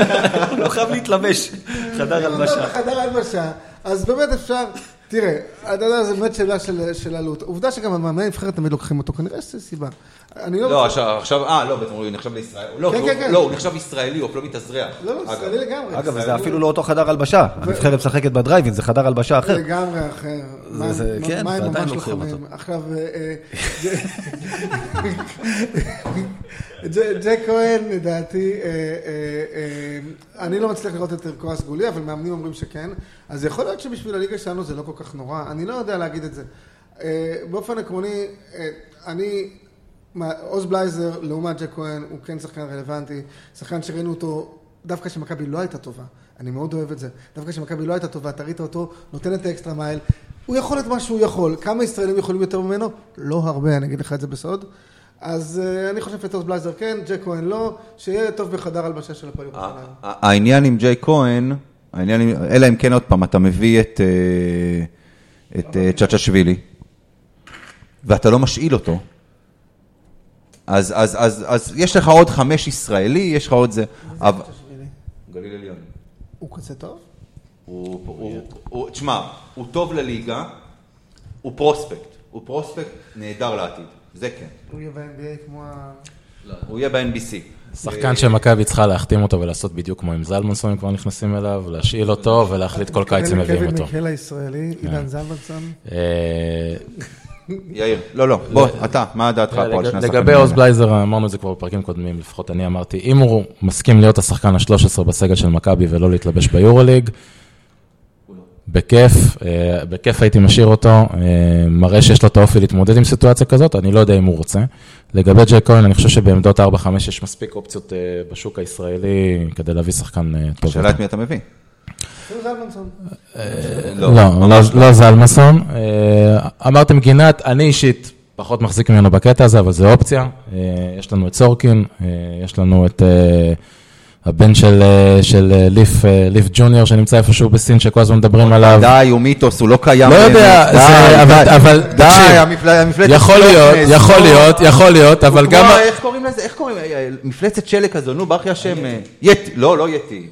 הוא לא חייב להתלבש. חדר הלבשה. בחדר הלבשה, אז באמת אפשר, תראה, אתה יודע, זו באמת שאלה של של עלות. עובדה שגם המאמן הנבחרת תמיד לוקחים אותו, כנראה שזו סיבה. אני לא... לא, עכשיו, עכשיו, אה, לא, בעצם הוא נחשב לישראל. לא, כן, הוא- כן, כן. לא, הוא נחשב ישראלי, הוא אפילו מתאזרח. לא, לא. ישראלי לגמרי. אגב, זה אפילו לא אותו חדר הלבשה. הנבחרת משחקת בדרייבין, זה חדר הלבשה אחר. לגמרי אחר. זה- כן, ועדיין לוקחים. אותו. עכשיו, אה, אה, ג'ק- כהן, לדעתי, אה, אה, אה, אני לא מצליח לראות את ערכו הסגולי, אבל מאמנים אומרים שכן. אז יכול להיות שבשביל הליגה שלנו זה לא כל כך נורא. אני לא יודע להגיד את זה. באופן עקרוני, אני... עוז בלייזר, לעומת ג'ק כהן, הוא כן שחקן רלוונטי. שחקן שראינו אותו, דווקא כשמכבי לא הייתה טובה. אני מאוד אוהב את זה. דווקא כשמכבי לא הייתה טובה, אתה ראית אותו, נותן את ה extra mile. הוא יכול את מה שהוא יכול. כמה ישראלים יכולים יותר ממנו? לא הרבה, אני אגיד לך את זה בסוד. אז אה, אני חושב שעוז בלייזר כן, ג'ייק כהן לא, שיהיה טוב בחדר הלבשה של הפועל ירושלים. ה- העניין עם ג'ייק כהן, העניין עם, אלא אם כן עוד פעם, אתה מביא את, אה, את אה, צ'צ'שווילי, ואתה לא משאיל אותו, אז, אז, אז, אז יש לך עוד חמש ישראלי, יש לך עוד זה, אבל... גליל עליון. הוא כזה טוב? הוא, הוא, הוא, תשמע, הוא טוב לליגה, הוא פרוספקט, הוא פרוספקט נהדר לעתיד, זה כן. הוא יהיה ב-NBA כמו ה... הוא יהיה ב-NBC. שחקן שמכבי צריכה להחתים אותו ולעשות בדיוק כמו עם זלמנסון, אם כבר נכנסים אליו, להשאיל אותו ולהחליט כל קיץ אם מביאים אותו. מיקל הישראלי, עידן זלמנסון. אה, יאיר, לא, לא, בוא, אתה, מה דעתך פה על שני השחקנים לגבי? עוז בלייזר, אמרנו את זה כבר בפרקים קודמים, לפחות אני אמרתי, אם הוא מסכים להיות השחקן ה-13 בסגל של מכבי ולא להתלבש ביורוליג, בכיף, אה, בכיף הייתי משאיר אותו, אה, מראה שיש לו את האופי להתמודד עם סיטואציה כזאת, אני לא יודע אם הוא רוצה. לגבי ג'ק כהן, אני חושב שבעמדות 4-5 יש מספיק אופציות אה, בשוק הישראלי כדי להביא שחקן טוב. השאלה את מי אתה מביא. הוא זלמנסון. לא, לא, לא זלמסון. אמרתם גינת, אני אישית פחות מחזיק ממנו בקטע הזה, אבל זה אופציה. יש לנו את סורקין, יש לנו את הבן של, אה, של אה, ליף, אה, ליף ג'וניור שנמצא איפשהו בסין, שכל הזמן מדברים עליו. די, הוא מיתוס, הוא לא קיים. לא יודע, באמת. זה- די, אבל- די. אבל די, תקשיב, המפל- המפלצת יכול שלו, להיות, יכול להיות, יכול להיות, אבל גם... איך קוראים לזה? איך קוראים? אה, אה, מפלצת שלג כזו, נו, ברח לי השם. אה, יטי, לא, לא יטי.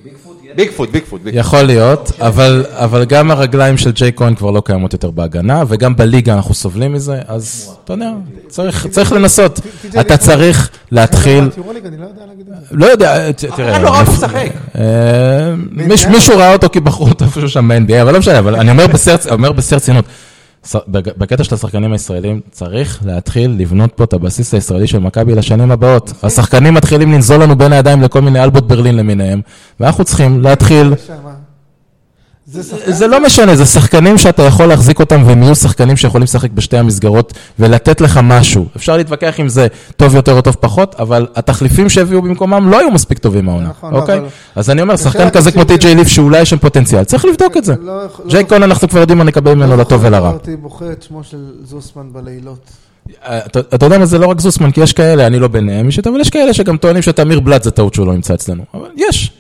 ביגפוט, ביגפוט. יכול להיות, אבל, אבל גם הרגליים של ג'יי כהן כבר לא קיימות יותר בהגנה, וגם בליגה אנחנו סובלים מזה, אז אתה יודע, צריך, צריך לנסות. אתה צריך להתחיל, לא יודע. לא תראה, לא לפ- משחק. אה, מיש- מישהו ראה אותו כי בחרו אותו איפשהו שם ב-NBA, אבל לא משנה, אבל אני אומר בשיא הרצינות. בקטע של השחקנים הישראלים, צריך להתחיל לבנות פה את הבסיס הישראלי של מכבי לשנים הבאות. השחקנים מתחילים לנזול לנו בין הידיים לכל מיני אלבוט ברלין למיניהם, ואנחנו צריכים להתחיל. זה שחקן. זה לא משנה, זה שחקנים שאתה יכול להחזיק אותם והם יהיו שחקנים שיכולים לשחק בשתי המסגרות ולתת לך משהו. אפשר להתווכח אם זה טוב יותר או טוב פחות, אבל התחליפים שהביאו במקומם לא היו מספיק טובים העונה, נכון, לא, אוקיי? אבל- אז אני אומר, שחקן כזה כמו טי.ג'יי ליף שאולי יש שם פוטנציאל, צריך לבדוק את זה. לא לא ג'יי יכול- קון אנחנו כבר יודעים מה נקבל ממנו לא לטוב ולרע. אותי בוחר את שמו של זוסמן בלילות. אה, אתה אתה יודע מה, זה לא רק זוסמן, כי יש כאלה, אני לא ביניהם אישית, אבל יש כאלה שגם טוענים שתמיר בלאט זה טעות שהוא לא נמצא אצלנו. אבל יש.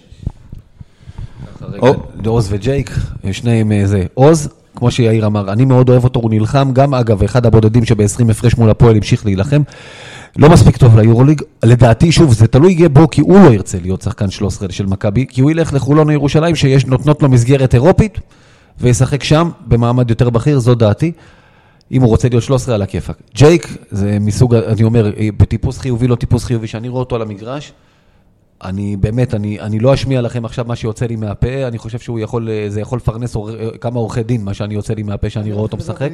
רגע, עוז וג'ייק, שניהם אה, זה. עוז, כמו שיאיר אמר, אני מאוד אוהב אותו, הוא נלחם, גם אגב, אחד הבודדים שב-20 הפרש מול הפועל המשיך להילחם. לא מספיק טוב ליורוליג, לדעתי, שוב, זה תלוי יהיה בו, כי הוא לא ירצה להיות שחקן 13 של מכבי, כי הוא ילך לחולון או ירושלים, שנותנות לו מסגרת אירופית, וישחק שם במעמד יותר בכיר, זו דעתי. אם הוא רוצה להיות 13 על הכיפאק. ג'ייק זה מסוג, אני אומר, אה, בטיפוס חיובי, לא טיפוס חיובי, שאני רואה אותו על המגרש, אני באמת, אני, אני לא אשמיע לכם עכשיו מה שיוצא לי מהפה, אני חושב שהוא יכול, אה, זה יכול לפרנס עור, אה, כמה עורכי דין, מה שאני יוצא לי מהפה שאני רואה אותו משחק.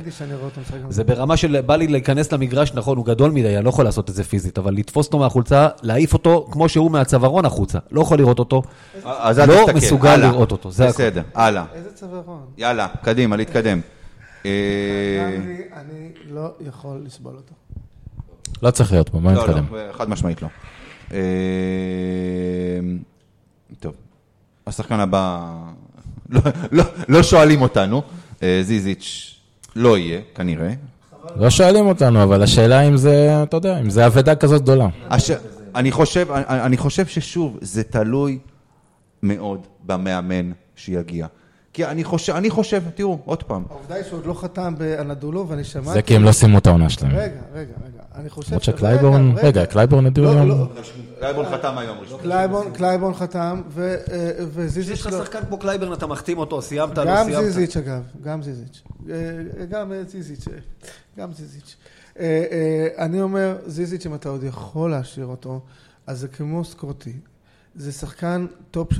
זה ברמה של, בא לי להיכנס למגרש, נכון, הוא גדול מדי, אני לא יכול לעשות את זה פיזית, אבל לתפוס אותו מהחולצה, להעיף אותו כמו שהוא מהצווארון החוצה. לא יכול לראות אותו. לא תסתכל, מסוגל הלאה. לראות אותו, זה הכל. בסדר, הלאה. איזה צווארון. יאללה, קדימה, להתקדם. אה, אני אני לא יכול לסבול אותו. לא צריך להיות פה, לא, נתקדם. לא, חד משמעית לא. אה, טוב, השחקן הבא, לא- לא- לא שואלים אותנו, אה, זיזיץ' לא יהיה, כנראה. לא שואלים אותנו, אבל השאלה אם זה, אתה יודע, אם זה אבדה כזאת גדולה. אני, חושב, אני, אני חושב ששוב, זה תלוי מאוד במאמן שיגיע. כי אני חושב, אני חושב, תראו, עוד פעם, העובדה היא שהוא עוד לא חתם באנאדולו, ואני שמעתי... זה כי הם לא סיימו את העונה שלהם. רגע, רגע, רגע. אני חושב... למרות שקלייבורן, רגע, קלייבורן הדיעו לא, היום. לא. קלייבורן חתם היום ראשון. קלייבורן, קלייבורן חתם, ו- אה, וזיזיץ' יש לך לא. שחקן כמו קלייבורן, אתה מחתים אותו, סיימת, לא גם סיימת. זיזיץ' אגב, גם זיזיץ'. אה, גם אה, זיזיץ', גם זיזיץ'. אה, אה, אני אומר, זיזיץ', אם אתה עוד יכול להשאיר אותו, אז זה כמו סקוטי. זה שחקן טופ 3-4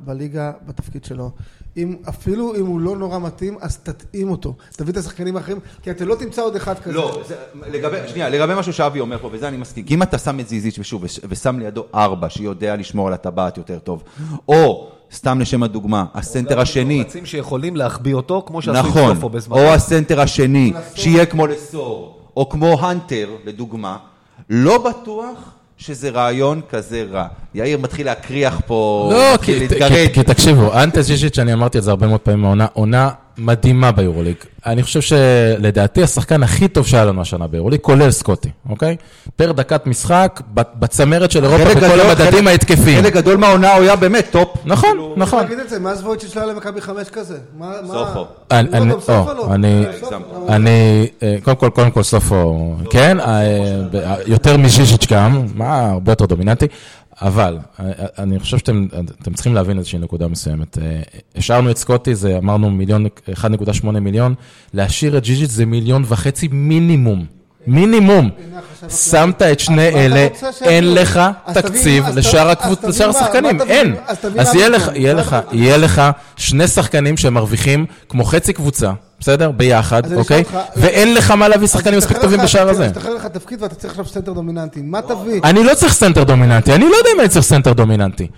בליגה בתפקיד שלו. אם, אפילו אם הוא לא נורא מתאים, אז תתאים אותו. תביא את השחקנים האחרים, כי אתה לא תמצא עוד אחד כזה. לא, זה, לגבי, שנייה, לגבי משהו שאבי אומר פה, וזה אני מסכים, כי אם אתה שם את זיזיץ' ושוב, וש- ושם לידו ארבע, שיודע לשמור על הטבעת יותר טוב, או, סתם לשם הדוגמה, הסנטר השני, רצים שיכולים להחביא אותו, כמו שעשו עם נכון, סופו בזמן. או הסנטר השני, שיהיה כמו לסור, או כמו הנטר, לדוגמה, לא בטוח שזה רעיון כזה רע. יאיר מתחיל להקריח פה, לא, מתחיל כי, להתגרד. כי, כי תקשיבו, אנטס ז'יז'יץ', אני אמרתי את זה הרבה מאוד פעמים, העונה, עונה מדהימה ביורוליג. אני חושב שלדעתי השחקן הכי טוב שהיה לנו השנה ביורוליג, כולל סקוטי, אוקיי? per דקת משחק, ב- בצמרת של אירופה, בכל המדדים ההתקפיים. חלק גדול מהעונה הוא היה באמת טופ. נכון, כאילו, נכון. תגיד את זה, מה וויצ'יץ' לא היה למכבי חמש כזה? סופו. אני- לא, אה, קודם כל, קודם כל סופו, כן, אה, ב- יותר מזיזיץ' גם, מה, הרבה יותר דומיננטי, אבל אני חושב שאתם אתם צריכים להבין איזושהי נקודה מסוימת. אה, השארנו את סקוטי, זה אמרנו מיליון, 1.8 מיליון, להשאיר את זיזיץ' זה מיליון וחצי מינימום. מינימום. שמת את שני אלה? אין לך תקציב לשאר? השחקנים? אין. אז? יהיה לך שני שחקנים שמרוויחים כמו חצי קבוצה, בסדר? ביחד, אז אוקיי? ואין לך מה להביא שחקנים אז מספיק טובים בשאר הזה. תשתחרר לך תפקיד ואתה צריך עכשיו סנטר דומיננטי. מה תביא? אני לא צריך סנטר דומיננטי, אני לא יודע אם אני צריך סנטר דומיננטי.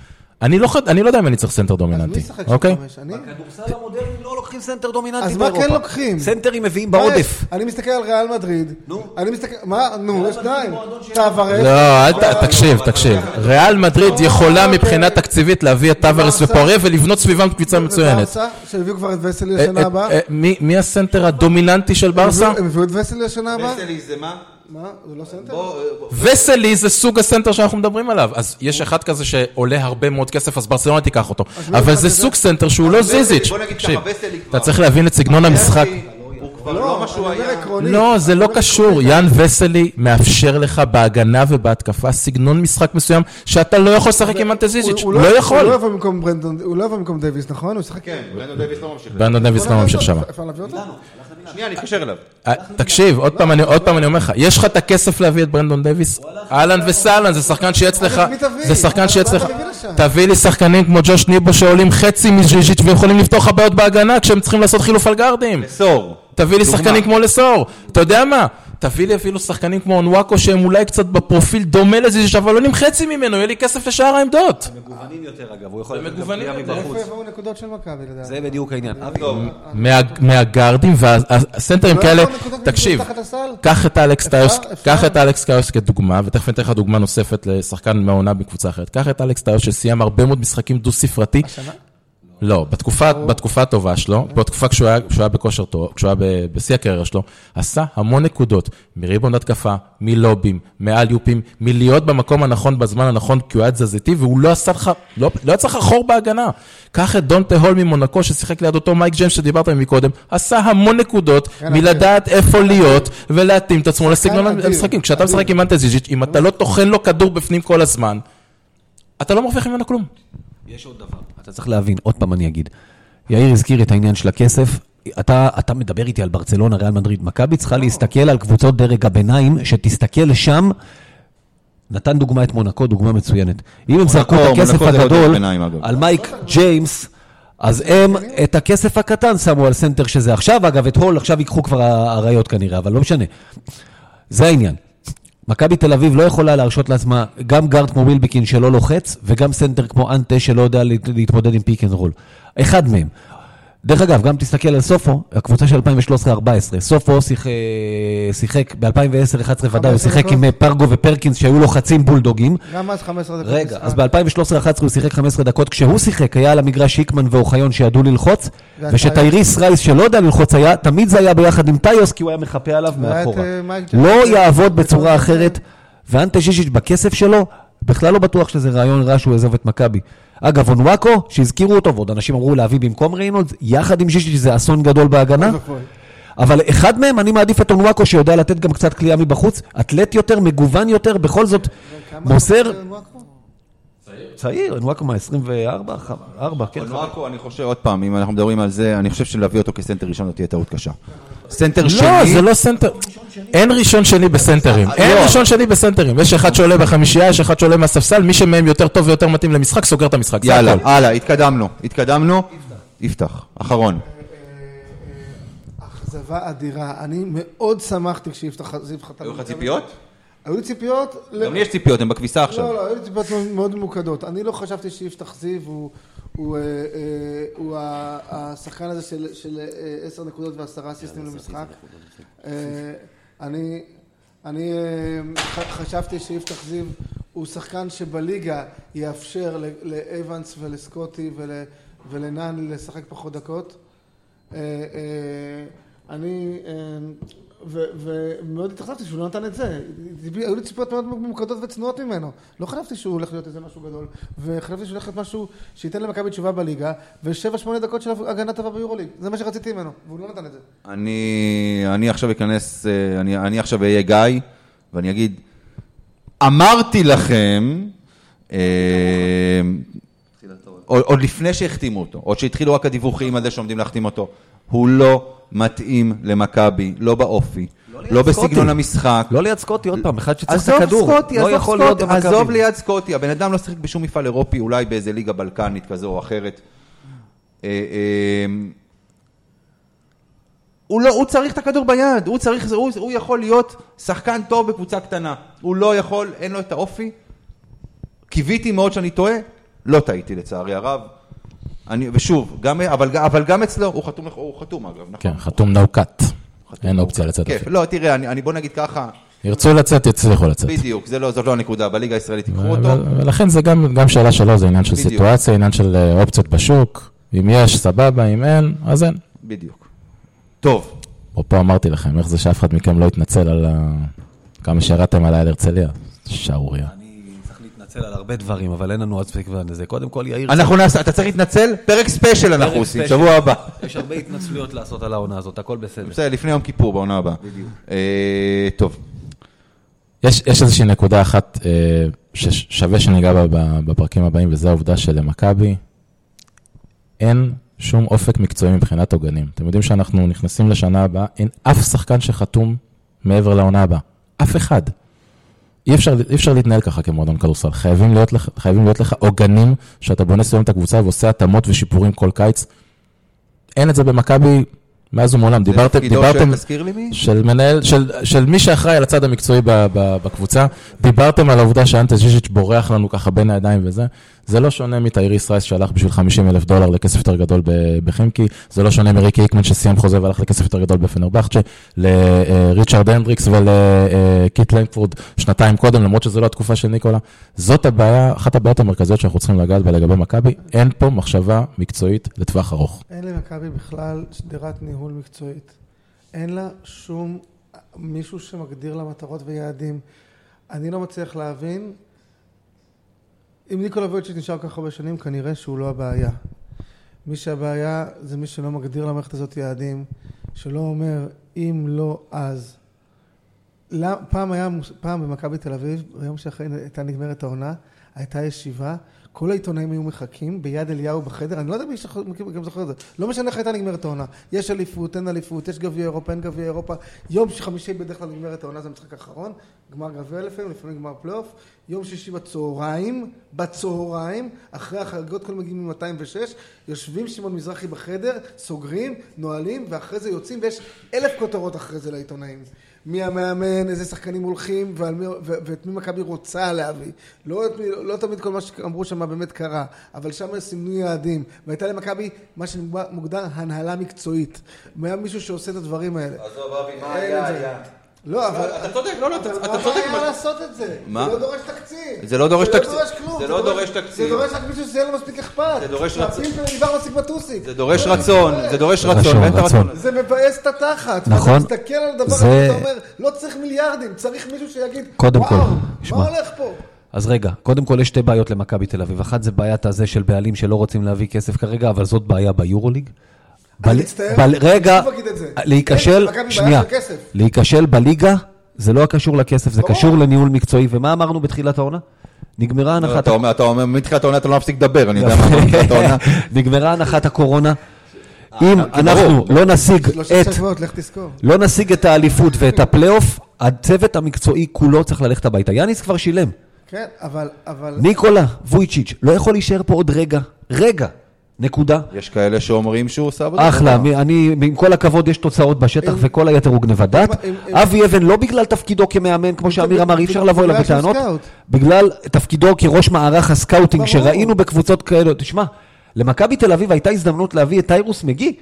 אני לא אני לא יודע אם אני צריך סנטר אז מי דומיננטי, ישחק שם אוקיי? חמש? אני? בכדורסל המודרני לא לוקחים סנטר דומיננטי אז מה באירופה. כן לוקחים? סנטרים מביאים בעודף. יש? אני מסתכל על ריאל מדריד. נו. אני מסתכל... מה? נו, יש שניים. טבארס. לא, אל ת... תקשיב, תקשיב. ריאל מדריד יכולה מבחינה תקציבית להביא את טבארס ופורייה ולבנות סביבם קבוצה מצוינת. וברסה, שהביאו כבר את וסלי אה, לשנה אה, הבאה. אה, מי הסנטר הדומיננטי של ברסה? הם הביאו את וסלי לשנה הבאה? וסלי זה מה? מה? זה לא סנטר? בוא. וסלי זה סוג הסנטר שאנחנו מדברים עליו. אז יש אחד כזה שעולה הרבה מאוד כסף, אז ברצלונה תיקח אותו. אבל זה? סוג סנטר שהוא לא זיזיץ'. בוא נגיד ככה, וסלי כבר. אתה צריך להבין את סגנון המשחק. הוא כבר לא מה שהוא היה. לא, זה לא קשור. יאן וסלי מאפשר לך בהגנה ובהתקפה סגנון משחק מסוים שאתה לא יכול לשחק עם אנטה זיזיץ'. הוא- לא הוא הוא לא יכול. יבוא במקום ברנדון, הוא לא יבוא במקום דייוויס, נכון? הוא ישחק... כן, ברנדון דייוויס לא ממשיך. ברנדון דייוויס לא ממשיך שם. אפשר להביא אותו? שנייה, אני אתקשר אליו. אה, תקשיב, עוד פעם אני- עוד פעם אני אומר לך, יש לך את הכסף להביא את ברנדון דייוויס? אהלן וסהלן, זה שחקן שיהיה אצלך? זה שחקן שיהיה אצלך, תביא לי שחקנים כמו ג'וש ניבו שעולים חצי מז'יז'יץ' ויכולים לפתור לך בעיות בהגנה כשהם צריכים לעשות חילוף על גארדים. סור. תביא לי. שחקנים כמו לסור, אתה יודע מה? תביא לי אפילו שחקנים כמו אונוואקו שהם אולי קצת בפרופיל דומה לז'יז'יץ' אבל עולים חצי ממנו, יהיה לי כסף לשאר העמדות. מגוונים יותר אגב, הוא יכול לתת גם מגוונים פנייה יותר. מבחוץ. איפה יבואו נקודות של מכבי לדעתי? זה בדיוק העניין. אבי, מה- מהגארדים והסנטרים לא כאלה, תקשיב, את אלכס? קח את אלכס טיוס כדוגמה, ותכף אני אתן לך דוגמה נוספת לשחקן מהעונה בקבוצה אחרת. קח את אלכס טיוס שסיים הרבה מאוד משחקים דו-ספרתי. לא, בתקופה, בתקופה הטובה שלו, בתקופה כשהוא היה, כשהוא היה בכושר טוב, כשהוא היה בשיא הקריירה שלו, עשה המון נקודות, מריבון התקפה, מלובים, מאליופים, מלהיות במקום הנכון בזמן הנכון, כי הוא היה תזזיתי, והוא לא עשה לך, לא, לא יצא לך חור בהגנה. קח את דונטה הול ממונקו, ששיחק ליד אותו מייק ג'יימס שדיברת מקודם, עשה המון נקודות, כן, מלדעת איפה להיות, ולהתאים את עצמו לסגנון המשחקים. כשאתה. משחק עם אנטזיז'יץ', אם אתה לא טוחן לו כדור בפנים כל הזמן, אתה לא מרוויח ממנו כלום. יש עוד דבר. אתה צריך להבין, עוד פעם אני אגיד. יאיר הזכיר את העניין של הכסף. אתה, אתה מדבר איתי על ברצלונה, ריאל מדריד. מכבי צריכה להסתכל על קבוצות דרג הביניים, שתסתכל לשם. נתן דוגמה את מונקו, דוגמה מצוינת. אם הם זרקו את הכסף לא הגדול. על מייק ג'יימס, אז הם את הכסף הקטן שמו על סנטר שזה עכשיו. אגב, את הול עכשיו ייקחו כבר האריות כנראה, אבל לא משנה. זה העניין. מכבי תל אביב לא יכולה להרשות לעצמה גם גארד כמו ווילבקין שלא לוחץ, וגם סנטר כמו אנטה שלא יודע להת- להתמודד עם פיק אנד רול. אחד מהם. דרך אגב, גם תסתכל על סופו, הקבוצה של 2013-2014. סופו אה, שיחק ב-2010-2011 ודאי, הוא שיחק? עם אה, פרגו ופרקינס שהיו לוחצים בולדוגים. גם אז 15 דקות. רגע. אז ב-2013-2011 הוא שיחק 15 דקות. כשהוא שיחק, היה על המגרש היקמן ואוחיון שידעו ללחוץ, וכשטייריס רייס שלא יודע ללחוץ היה, תמיד זה היה ביחד עם טיוס, כי הוא היה מחפה עליו מאחורה. אה. לא יעבוד בצורה אחרת, ואנטה זיזיץ' בכסף שלו, בכלל לא בטוח שזה רעיון רע שהוא יעזוב את מכבי. אגב, אונואקו, שהזכירו אותו, ועוד אנשים אמרו להביא במקום ריינולדס, יחד עם זיזיץ' זה אסון גדול בהגנה. אבל אחד מהם, אני מעדיף את אונואקו שיודע לתת גם קצת קליעה מבחוץ, אתלט יותר, מגוון יותר, בכל זאת, מוסר? צעיר, אונואקו 24, 4, כן. אונואקו, אני חושב, עוד פעם, אם אנחנו מדברים על זה, אני חושב שלהביא אותו כסנטר ראשון זאת תהיה טעות קשה. סנטר שני... לא, זה לא סנטר. אין ראשון שני בסנטרים. אין לא. ראשון שני בסנטרים. יש אחד שעולה בחמישייה, יש אחד שעולה מהספסל, מי שמהם יותר טוב ויותר מתאים למשחק, סוגר את המשחק. יאללה. הלאה, התקדמנו. התקדמנו. יפתח, אחרון. אכזבה אדירה. אני מאוד שמחתי כשיפתח. היו לך ציפיות? היו לי ציפיות. גם לי יש ציפיות, הן בכביסה עכשיו. לא, לא, היו לי ציפיות מאוד- ממוקדות. אני לא חשבתי שיפתח זיו הוא- אה, אה, השחקן הזה של- אה, עשר נקודות ועשרה אסיסטים למשחק. אני חשבתי שיפתח זיו הוא שחקן שבליגה יאפשר לאבנס ולסקוטי ול- ולנאן לשחק פחות דקות. אני, ומאוד התאכזבתי שהוא לא נתן את זה. היו לי ציפיות מאוד ממוקדות וצנועות ממנו. לא חשבתי שהוא הולך להיות איזה משהו גדול, וחשבתי שהוא הולך להיות משהו שייתן למכבי תשובה בליגה, ושבע שמונה דקות של הגנה טובה ביורוליג. זה מה שרציתי ממנו, והוא לא נתן את זה. אני, אני עכשיו אכנס, אה, אני, אני עכשיו אהיה גיא, ואני אגיד, אמרתי לכם, אה, עוד לפני שהחתימו אותו, עוד שהתחילו רק הדיווחים על זה שעומדים להחתים אותו, הוא לא מתאים למכבי, לא באופי, לא סקוטי. בסגנון המשחק. לא ליד סקוטי, עוד פעם, אחד שצריך את עזוב הכדור. סקוטי, לא עזוב יכול להיות סקוטי. עזוב ליד סקוטי, הבן אדם לא שיחק בשום מפעל אירופי, אולי באיזה ליגה בלקנית כזו או אחרת. אה, אה, הוא, לא, הוא צריך את הכדור ביד, הוא, צריך, הוא, הוא יכול להיות שחקן טוב בקבוצה קטנה. הוא לא יכול, אין לו את האופי. קיוויתי מאוד שאני טועה, לא טעיתי לצערי הרב. אני, ושוב, גם, אבל, אבל גם אצלו, הוא חתום, הוא חתום אגב, נכון? כן, חתום no cut. אין אופציה. לצאת כיף. לא, תראה, אני, אני בוא נגיד ככה, ירצו לצאת, יצליחו לצאת. בדיוק, זה לא, זאת לא הנקודה, בליגה הישראלית ייקחו אותו. ולכן זה גם גם שאלה שלו, זה עניין של בדיוק. סיטואציה, עניין של אה, אופציות בשוק. אם יש, סבבה, אם אין, אז אין. בדיוק. טוב, אפרופו אמרתי לכם, איך זה שאף אחד מכם לא התנצל על ה... כמה שירדתם עליי על הרצליה. שערורייה. להתנצל על הרבה דברים, אבל אין לנו עוד ספק בזה. קודם כל, יאיר... אנחנו נעשה, אתה צריך להתנצל? פרק ספיישל אנחנו עושים. שבוע הבא. יש הרבה התנצלויות לעשות על העונה הזאת, הכל בסדר. בסדר, לפני יום כיפור בעונה הבאה. בדיוק. אה, טוב, יש, יש איזושהי נקודה אחת אה, ששווה שניגע בה ב- בפרקים הבאים, וזו העובדה שלמכבי אין שום אופק מקצועי מבחינת עוגנים. אתם יודעים שאנחנו נכנסים לשנה הבאה, אין אף שחקן שחתום מעבר לעונה הבאה. אף אחד. אי אפשר, אי אפשר להתנהל ככה כמועדון כדורסל. חייבים להיות, לך, חייבים להיות לך עוגנים שאתה בונה סביבם את הקבוצה ועושה התאמות ושיפורים כל קיץ. אין את זה במכבי מאז ומעולם. דיברתם, דיברתם, של-? של מנהל, של, של מי שאחראי על הצד המקצועי ב, ב, בקבוצה. דיברתם על העובדה שאנטה ז'יז'יץ' בורח לנו ככה בין הידיים וזה. זה לא שונה מטייריס רייס שהלך בשביל 50 אלף דולר לכסף יותר גדול בחמקי. זה לא שונה מריקי איקמן שסיים חוזה והלך לכסף יותר גדול בפנרבכצ'ה. לריצ'רד הנדריקס ולקיט לנקפורד שנתיים קודם, למרות שזו לא התקופה של ניקולה. זאת הבעיה, אחת הבעיות המרכזיות שאנחנו צריכים לגעת בה לגבי מכבי. אין פה מחשבה מקצועית לטווח ארוך. אין למכבי בכלל שדרת ניהול מקצועית. אין לה שום מישהו שמגדיר לה מטרות ויעדים. אני לא מצליח להבין, אם ניקולה וויצ'יץ' נשאר כך הרבה שנים, כנראה שהוא לא הבעיה. מי שהבעיה זה מי שלא מגדיר למערכת הזאת יעדים, שלא אומר אם לא אז. למ- פעם היה, פעם במכבי תל אביב, ביום שאחרי הייתה נגמרת העונה, הייתה ישיבה, כל העיתונאים היו מחכים ביד אליהו בחדר, אני לא יודע מי גם זוכר את זה, לא משנה איך הייתה נגמרת העונה, יש אליפות, אין אליפות, יש גביע אירופה, אין גביע אירופה, יום חמישי בדרך כלל נגמרת העונה, זה המשחק האחרון, גמר גביע לפעמים, לפעמים גמר פלייאוף, יום שישי בצהריים, בצהריים, אחרי החגיגות, כל מגיעים מ-206, יושבים שמעון מזרחי בחדר, סוגרים, נועלים, ואחרי זה יוצאים, ויש אלף כותרות אחרי זה לעיתונאים. מי המאמן, איזה שחקנים הולכים, מי, ו, ואת מי מכבי רוצה להביא. לא, מי, לא תמיד כל מה שאמרו שם באמת קרה, אבל שם סימנו יעדים. והייתה למכבי מה שמוגדר הנהלה מקצועית. היה מישהו שעושה את הדברים האלה. עזוב אבי, מה את זה. לא, אבל... אתה צודק, לא, לא, אתה- אתה מה צודק. הבעיה לעשות את זה? מה? זה לא דורש תקציב. זה לא דורש תקציב. זה לא דורש כלום. זה לא דורש תקציב. זה דורש רק מישהו שיהיה לו מספיק אכפת. זה דורש רצון. זה דורש רצון, זה דורש רצון, ואין את. הרצון. זה מבאס את התחת. נכון. ואתה מסתכל על הדבר זה- הזה ואתה אומר, לא צריך מיליארדים, צריך מישהו שיגיד, קודם כל, וואו. מה הולך פה? אז רגע, קודם כל יש שתי בעיות למכבי תל אביב. אחת זה בעיית הזה של בעלים שלא רוצים להביא כסף כרגע, אבל זאת בעיה ביורוליג. מצטער, בל- רגע. להיכשל, שנייה. להיכשל בליגה זה לא קשור לכסף, זה. קשור לניהול מקצועי. ומה אמרנו בתחילת העונה? נגמרה לא, הנחת... אתה אומר, אתה אומר, מתחילת העונה אתה לא מפסיק לדבר, אני יודע מה מתחילת העונה. נגמרה הנחת הקורונה. אם אה, אנחנו ברור. לא נשיג את... לא נשיג את האליפות ואת הפלייאוף, הצוות המקצועי כולו צריך ללכת הביתה. יאניס כבר שילם. כן, אבל, אבל... ניקולה וויצ'יץ' לא יכול להישאר פה עוד רגע. רגע. נקודה. יש כאלה שאומרים שהוא עושה עבודה. אחלה. מ- אני, עם כל הכבוד, יש תוצאות בשטח וכל היתר הוא גנבת דעת. אם- אבי אבן, לא בגלל תפקידו כמאמן, כמו שאמיר אמר, אי אפשר לבוא אליו בטענות. בגלל תפקידו כראש מערך הסקאוטינג. שראינו בקבוצות כאלה. תשמע, למכבי תל אביב הייתה הזדמנות להביא את טייריס מגי,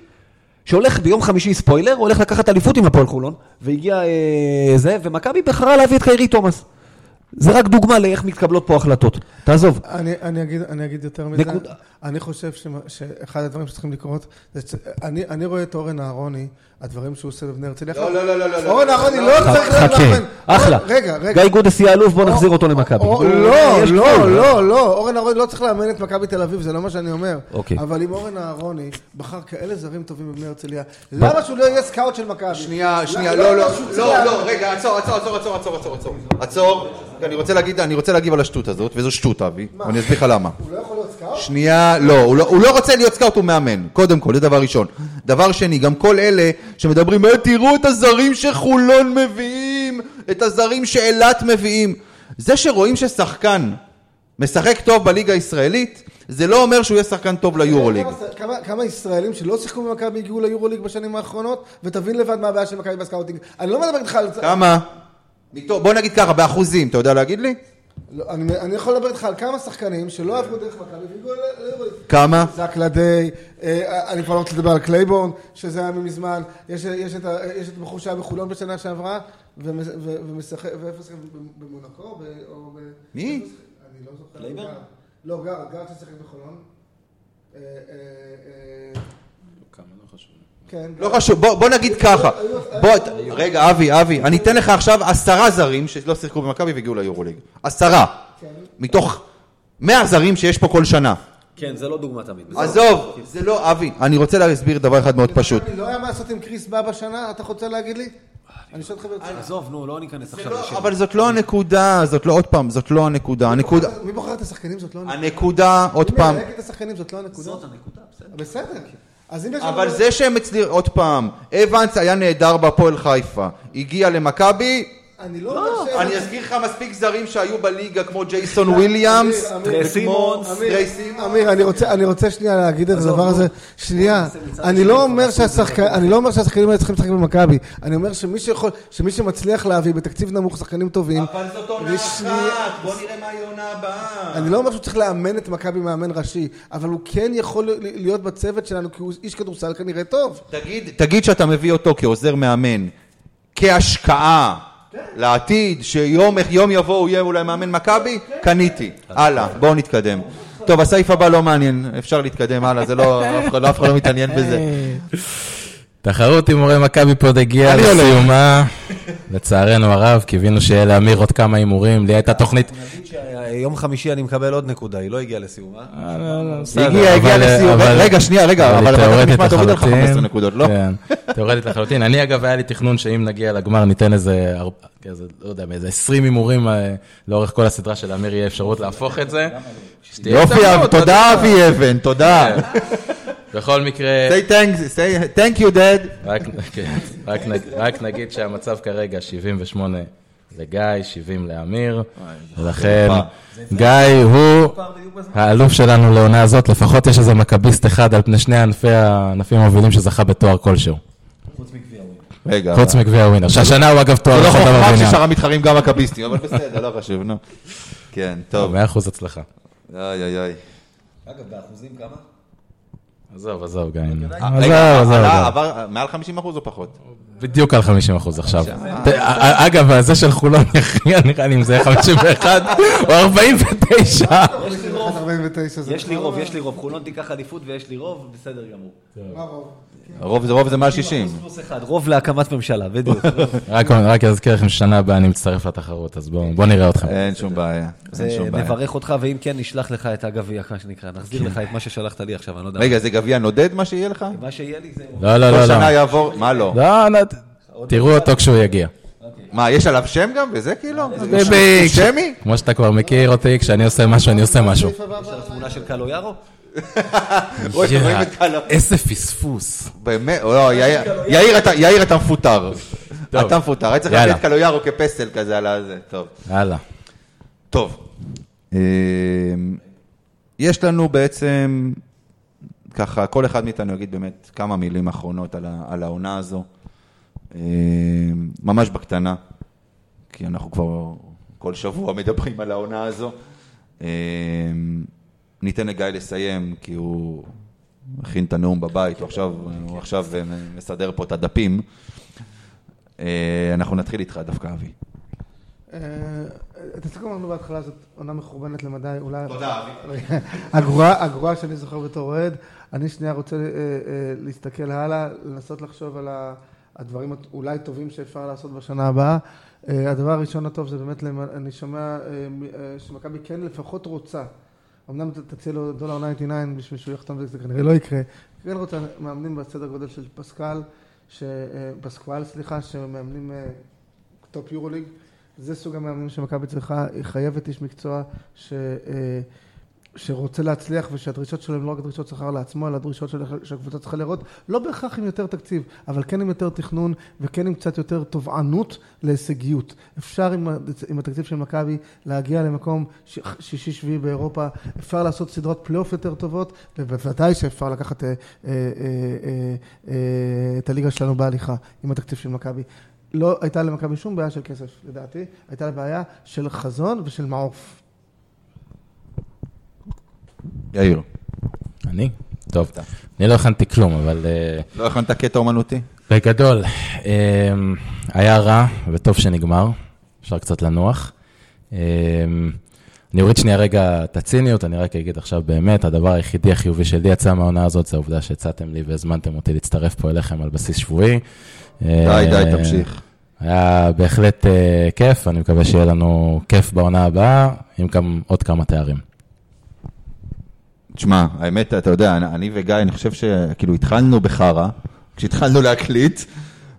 שהולך ביום חמישי, ספוילר, הולך לקחת אליפות עם הפועל חולון, והגיע אה, זה, ומכבי בחרה להביא את קיירי תומאס. זה רק דוגמה לאיך מתקבלות פה החלטות. תעזוב. אני, אני, אגיד, אני אגיד יותר מזה. נקודה. אני חושב ש, שאחד הדברים שצריכים לקרות, זה. אני, אני רואה את אורן אהרוני, הדברים שהוא עושה בבני הרצליה. לא, לא, לא, לא. לא, לא אורן לא, אהרוני לא צריך לאמן. אחלה. רגע, רגע. גיא גודס יהיה אלוף, בוא נחזיר אותו למכבי. לא, לא, לא, לא. אורן אהרוני לא צריך לאמן את מכבי תל אביב, זה לא מה שאני אומר. אוקיי. אבל אם אורן אהרוני בחר כאלה זרים טובים בבני הרצליה, למה שהוא לא יהיה סקאוט של מכבי? שנייה, שנייה, לא, לא, לא, לא, רגע, עצור, עצור, עצור, עצור, עצור, עצור, עצור. עצור. אני רוצה להגיד, אני רוצה להגיב על השטות הזאת, וזו שטות, אבי, ואני אסביר לך למה. הוא לא יכול להיות סקאוט? שנייה, לא, הוא לא רוצה להיות סקאוט, הוא מאמן, קודם כל, זה דבר ראשון. דבר שני, גם כל אלה שמדברים, "אה, תראו את הזרים שחולון מביאים, את הזרים שאילת מביאים. זה שרואים ששחקן משחק טוב בליגה הישראלית, זה לא אומר שהוא יהיה שחקן טוב ליורוליג. כמה- כמה- כמה ישראלים שלא שיחקו במכבי הגיעו ליורוליג בשנים האחרונות, ותבין לבד מה הבעיה של מכבי בסקאוטינג. אני לא מדבר איתך על... כמה? בוא נגיד ככה, באחוזים, אתה יודע להגיד לי? לא, אני אני יכול לדבר איתך על כמה שחקנים שלא עברו דרך מכבי והגיעו ליורוליג. כמה? זאק לדיי, אה, אני כבר לא רוצה לדבר על קלייבורן, שזה היה מזמן, יש יש את ה- יש את הבחור שהיה בחולון בשנה שעברה, ומשחק, ואיפה שיחק? במונקו? או ב- מי? אני לא זוכר. קלייבורן? לא, גרד, גרד ששיחק בחולון. אה, אה, אה, כן. לא חשוב, בוא, בוא נגיד ככה, בוא, רגע, אבי, אבי, אני אתן לך עכשיו עשרה זרים שלא שיחקו במכבי והגיעו ליורוליג. עשרה. מתוך מאה זרים שיש פה כל שנה. כן, זה לא דוגמה תמיד. עזוב, זה לא, אבי, אני רוצה להסביר דבר אחד מאוד פשוט. לא היה מה לעשות עם קריס בא בשנה, אתה רוצה להגיד לי? אני שואל אותך ברצינות. עזוב, נו, לא ניכנס עכשיו לשם. אבל זאת לא הנקודה, זאת לא, עוד פעם, זאת לא הנקודה. הנקודה, מי בוחר את השחקנים? זאת לא הנקודה. הנקודה, עוד מי פעם, מלהק את השחקנים? זאת לא הנקודה. זאת הנקודה, בסדר. בסדר. אז אם יש... אבל לנו- זה שהם אצלי, עוד פעם, אבנס היה נהדר בהפועל חיפה, הגיע למכבי, אני לא אומר ש... אני אזכיר לך מספיק זרים שהיו בליגה כמו ג'ייסון וויליאמס, אמיר, אמיר, סימונס, אמיר, אני רוצה, אני רוצה שנייה להגיד את הדבר הזה. שנייה, אני לא אומר שהשחקנים, אני לא אומר שהשחקנים האלה צריכים לשחק במכבי. אני אומר שמי שיכול, שמי שמצליח להביא בתקציב נמוך שחקנים טובים, אבל זאת עונה אחת, בוא נראה מה יהיה עונה הבאה. אני לא אומר שהוא צריך לאמן את מכבי מאמן ראשי, אבל הוא כן יכול להיות בצוות שלנו, כי הוא איש כדורסל כנראה טוב. תגיד, תגיד שאתה מביא אותו כעוזר מאמן, כהשקעה לעתיד, שיום יום יבוא הוא יהיה אולי מאמן מכבי, קניתי. הלאה, בואו נתקדם. טוב, הסעיף הבא לא מעניין, אפשר להתקדם הלאה, זה לא, אף אחד- אחד לא מתעניין בזה. תחרות הימורי מכבי פוד הגיעה. לסיומה. לצערנו הרב, קיווינו שיהיה לאמיר עוד כמה הימורים. לי הייתה תוכנית... יום חמישי אני מקבל עוד נקודה, היא לא הגיעה לסיומה. הגיע, הגיע אבל- לסיום. אבל- רגע, שנייה, רגע, אבל תיאורטית לחלוטין. 15 נקודות, לא? כן, תיאורטית לחלוטין. אני אגב, היה לי תכנון שאם נגיע לגמר ניתן איזה, לא יודע, איזה 20 הימורים אה, לאורך כל הסדרה של אמיר יהיה אפשרות להפוך את זה. יופי, תודה. אבי אבן, תודה. בכל מקרה, say thanks, say thank you dad. רק, כן, רק, נג, רק נגיד שהמצב כרגע 78 לגיא, 70 לאמיר, ולכן גיא הוא האלוף שלנו לעונה הזאת, לפחות יש איזה מכביסט אחד על פני שני ענפי הענפים המובילים שזכה בתואר כלשהו, רגע, חוץ מגביע ווינר, שהשנה הוא אגב זה תואר לא ראשון חוכמה בבניין. ששאר המתחרים גם מכביסטים, אבל בסדר, לא חשוב, נו. כן, טוב. 100% הצלחה. איי, איי, איי. אגב, באחוזים כמה? עזוב, עזוב, גיא. רגע, עזוב, עזוב. עבר מעל 50 אחוז או פחות? בדיוק על 50 אחוז עכשיו. ת- א- אגב, זה של חולון יכריע נראה לי אם זה יהיה 51 או 49. 49 זה... יש לי רוב, יש לי רוב. חולון תיקח אליפות ויש לי רוב, בסדר גמור. מה רוב? רוב זה רוב זה מעל 60. פלוס אחד, רוב להקמת ממשלה, בדיוק. רק אזכיר לכם ששנה הבאה אני מצטרף לתחרות, אז בואו נראה אתכם. אין שום בעיה. נברך אותך, ואם כן, נשלח לך את הגביע, מה שנקרא. נחזיר לך את מה ששלחת לי עכשיו, אני לא יודע. רגע, זה גביע נודד מה שיהיה לך? מה שיהיה לי זה... לא, לא, כל לא, לא. שנה יעבור, מה לא? לא, לא, תראו אותו כשהוא יגיע. מה, יש עליו שם גם? וזה כאילו? ביבי, שמי? כמו שאתה כבר מכיר אותי, כשאני עושה משהו, אני עושה משהו. יש לך תמונה של קלו יארו? קלו. איזה פספוס. באמת, לא, יאיר- יאיר, אתה- מפוטר. אתה מפוטר. היית צריך יאללה. להביא את קלויארו כפסל כזה על הזה. טוב. יאללה. טוב. אמ, יש לנו בעצם, ככה, כל אחד מאיתנו יגיד באמת כמה מילים אחרונות על העונה הזו. אמ, ממש בקטנה, כי אנחנו כבר כל שבוע מדברים על העונה הזו. אמ, ניתן לגיא לסיים, כי הוא הכין את הנאום בבית, הוא עכשיו, הוא עכשיו אה, מסדר פה את הדפים. אה, אנחנו נתחיל איתך דווקא, אבי. אה, את הסיכום אמרנו בהתחלה, זאת עונה מחורבנת למדי, אולי... תודה, הגרועה, הגרועה שאני זוכר בתור אוהד. אני שנייה רוצה אה, אה, להסתכל הלאה, לנסות לחשוב על ה- הדברים אולי טובים שאפשר לעשות בשנה הבאה. אה, הדבר הראשון הטוב זה באמת, אני שומע אה, אה, שמכבי כן לפחות רוצה. אמנם תציע לו דולר 99 בשביל שהוא יחתום, זה כנראה לא יקרה. כן רוצה מאמנים בסדר גודל של פסקל, ש- פסקואל, סליחה, שמאמנים top יורוליג. זה סוג המאמנים שמכבי צריכה, היא חייבת איש מקצוע ש, שרוצה להצליח ושהדרישות שלו הן לא רק דרישות שכר לעצמו, אלא דרישות של- שהקבוצה צריכה לראות, לא בהכרח עם יותר תקציב, אבל כן עם יותר תכנון וכן עם קצת יותר תובענות להישגיות. אפשר עם, עם התקציב של מכבי להגיע למקום ש- שישי-שביעי באירופה, אפשר לעשות סדרות פלייאוף יותר טובות, ובוודאי שאפשר לקחת אה, אה, אה, אה, את הליגה שלנו בהליכה עם התקציב של מכבי. לא הייתה למכבי שום בעיה של כסף, לדעתי, הייתה לה בעיה של חזון ושל מעוף. יאיר. אני? טוב, אני לא הכנתי כלום, אבל אה, לא הכנת קטע אומנותי? בגדול, אה, היה רע, וטוב שנגמר, אפשר קצת לנוח. אה, אני אוריד שנייה רגע את הציניות, אני רק אגיד עכשיו באמת, הדבר היחידי החיובי שלי יצא מהעונה הזאת, זה העובדה שהצעתם לי והזמנתם אותי להצטרף פה אליכם על בסיס שבועי. די, די, אה, תמשיך. היה בהחלט אה, כיף, אני מקווה שיהיה לנו כיף בעונה הבאה, עם עוד כמה תארים. תשמע, האמת, אתה יודע, אני- וגיא, אני חושב שכאילו התחלנו בחרא, כשהתחלנו להקליט,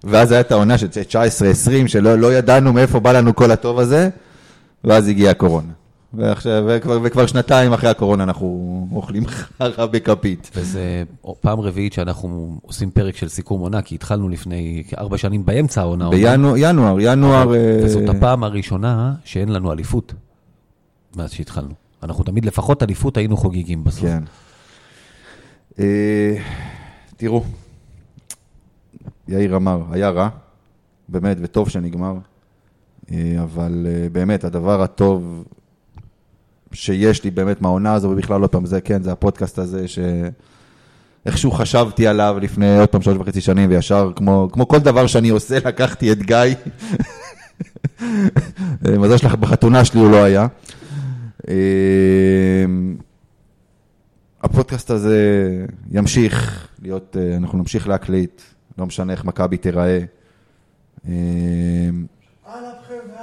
ואז הייתה העונה של 19-20, שלא לא ידענו מאיפה בא לנו כל הטוב הזה, ואז הגיעה הקורונה. ועכשיו, וכבר, וכבר שנתיים אחרי הקורונה אנחנו אוכלים חרא בכפית. וזה פעם רביעית שאנחנו עושים פרק של סיכום עונה, כי התחלנו לפני ארבע שנים באמצע העונה. בינואר, ינואר, ינואר... אה, וזאת הפעם הראשונה שאין לנו אליפות מאז שהתחלנו. אנחנו תמיד לפחות אליפות היינו חוגגים בסוף. כן. אה, תראו, יאיר אמר, היה רע, באמת, וטוב שנגמר, אה, אבל אה, באמת, הדבר הטוב שיש לי באמת מהעונה הזו, ובכלל עוד פעם, זה כן, זה הפודקאסט הזה, שאיכשהו חשבתי עליו לפני עוד פעם שלוש וחצי שנים, וישר, כמו, כמו כל דבר שאני עושה, לקחתי את גיא. אה, מזל שלך, בחתונה שלי הוא לא היה. אה, הפודקאסט הזה ימשיך להיות, אה, אנחנו נמשיך להקליט, לא משנה איך מכבי תיראה. אה,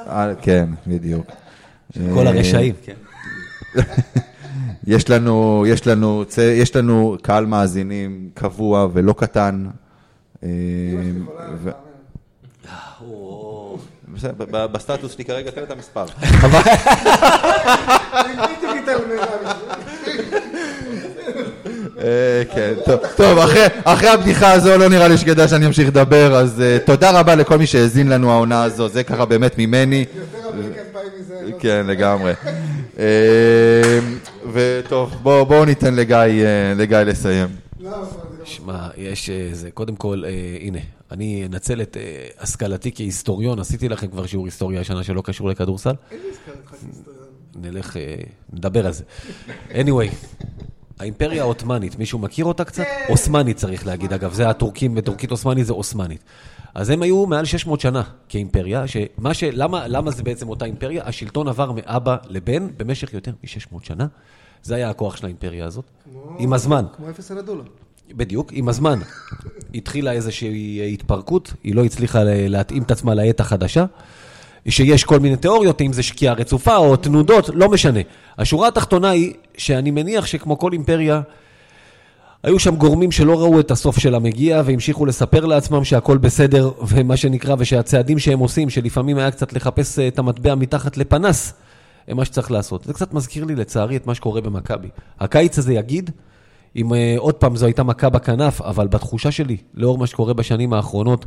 אה, כן, בדיוק. כל אה, הרשעים, כן. יש לנו, יש לנו, יש לנו קהל מאזינים קבוע ולא קטן. בסטטוס שלי כרגע תן את המספר. אה, כן, טוב, טוב, אחרי- אחרי הבדיחה הזו לא נראה לי שכדאי שאני אמשיך לדבר, אז אה, תודה רבה לכל מי שהאזין לנו העונה הזו, זה ככה באמת ממני. כן, לגמרי. אה, וטוב, בואו ניתן לגיא, אה, לגיא לסיים. שמע, יש איזה, קודם כל, אה, הנה, אני אנצל את אה, השכלתי כהיסטוריון, עשיתי לכם כבר שיעור היסטוריה השנה שלא קשור לכדורסל. נלך, אה, נדבר על זה. anyway, האימפריה העות'מאנית, מישהו מכיר אותה קצת? עות'מאנית צריך להגיד, אגב, זה הטורקים, בטורקית עות'מאנית זה עות'מאנית. אז הם היו מעל 600 שנה כאימפריה, שמה ש... למה, למה זה בעצם אותה אימפריה? השלטון עבר מאבא לבן במשך יותר מ-600 שנה. זה היה הכוח של האימפריה הזאת. עם הזמן. כמו אפס על הדולר. בדיוק, עם הזמן התחילה איזושהי התפרקות, היא לא הצליחה להתאים את עצמה לעת החדשה, שיש כל מיני תיאוריות, אם זה שקיעה רצופה או תנודות, לא משנה. השורה התחתונה היא שאני מניח שכמו כל אימפריה, היו שם גורמים שלא ראו את הסוף של המגיע והמשיכו לספר לעצמם שהכל בסדר, ומה שנקרא, ושהצעדים שהם עושים, שלפעמים היה קצת לחפש אה, את המטבע מתחת לפנס, הם מה שצריך לעשות. זה קצת מזכיר לי, לצערי, את מה שקורה במכבי. הקיץ הזה יגיד, אם אה, עוד פעם זו הייתה מכה בכנף, אבל בתחושה שלי, לאור מה שקורה בשנים האחרונות,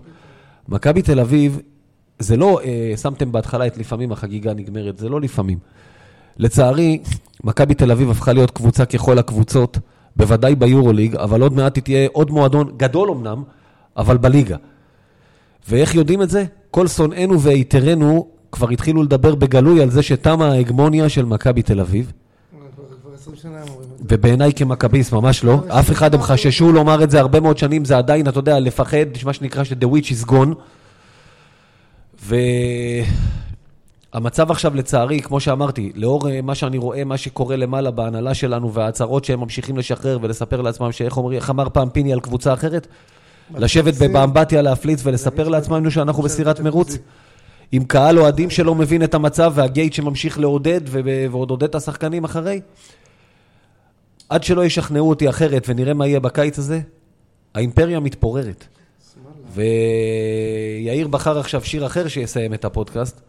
מכבי תל אביב, זה לא, אה, שמתם בהתחלה את לפעמים החגיגה נגמרת, זה לא לפעמים. לצערי, מכבי תל אביב הפכה להיות קבוצה ככל הקבוצות, בוודאי ביורוליג, אבל עוד מעט היא תהיה עוד מועדון, גדול אמנם, אבל בליגה. ואיך יודעים את זה? כל שונאינו ויתרנו כבר התחילו לדבר בגלוי על זה שתמה ההגמוניה של מכבי תל אביב. כבר 20 שנה הם אומרים את זה. ובעיניי כמכביסט, ממש לא. אף אחד, הם חששו לומר את זה הרבה מאוד שנים, זה עדיין, אתה יודע, לפחד, מה שנקרא ש-The witch is gone. והמצב עכשיו, לצערי, כמו שאמרתי, לאור אה, מה שאני רואה, מה שקורה למעלה בהנהלה שלנו וההצהרות שהם ממשיכים לשחרר ולספר לעצמם, שאיך אומרים, איך אמר פעם פיני על קבוצה אחרת? לשבת באמבטיה, להפליץ ולספר לעצמנו שאנחנו בסירת מרוץ? עם קהל אוהדים שלא מבין את המצב והגייט שממשיך לעודד ועוד עודד את השחקנים אחרי? עד שלא ישכנעו אותי אחרת ונראה מה יהיה בקיץ הזה, האימפריה מתפוררת. ויאיר בחר עכשיו שיר אחר שיסיים את הפודקאסט,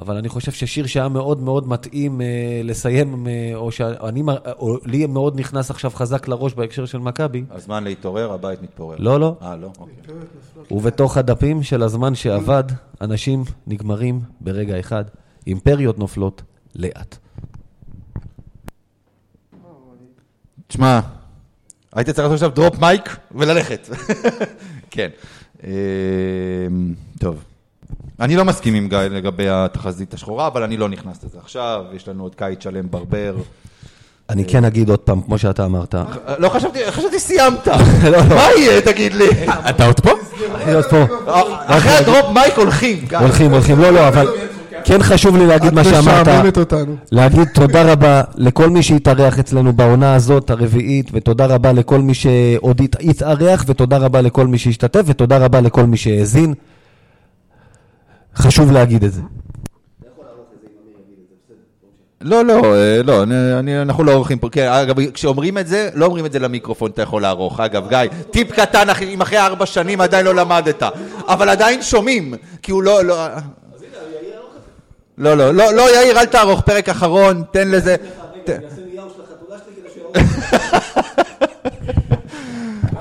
אבל אני חושב ששיר שהיה מאוד מאוד מתאים אה, לסיים, אה, או שאני, או לי מאוד נכנס עכשיו חזק לראש בהקשר של מכבי. הזמן להתעורר, הבית מתפורר. לא, לא. אה, לא? אוקיי. ובתוך הדפים של הזמן שאבד, אנשים נגמרים ברגע אחד, אימפריות נופלות לאט. תשמע, הייתי צריך לעשות עכשיו drop mic וללכת. כן. אמ, טוב. אני לא מסכים עם גיא לגבי התחזית השחורה, אבל אני לא נכנס לזה עכשיו, יש לנו עוד קיץ שלם ברבר. אני כן אגיד עוד פעם, כמו שאתה אמרת, לא חשבתי, חשבתי סיימת. מה יהיה, תגיד לי? אתה עוד פה? להיות פה. אחרי ה drop mic הולכים. הולכים, הולכים, לא, לא, אבל כן חשוב לי להגיד את מה שאמרת. משעממת אותנו. להגיד תודה רבה לכל מי שהתארח אצלנו בעונה הזאת, הרביעית, ותודה רבה לכל מי שעוד הת- התארח, ותודה רבה לכל מי שהשתתף, ותודה רבה לכל מי שהאזין. חשוב להגיד את זה. לא, לא, אה, לא, אני, אני, אנחנו לא עורכים פה, כן, אגב, כשאומרים את זה, לא אומרים את זה למיקרופון, אתה יכול לערוך. אגב, גיא, טיפ קטן, אם אחרי ארבע שנים עדיין לא למדת, אבל עדיין שומעים, כי הוא לא, לא... לא, לא, לא, לא, יאיר, אל תערוך, פרק אחרון, תן לזה... ת-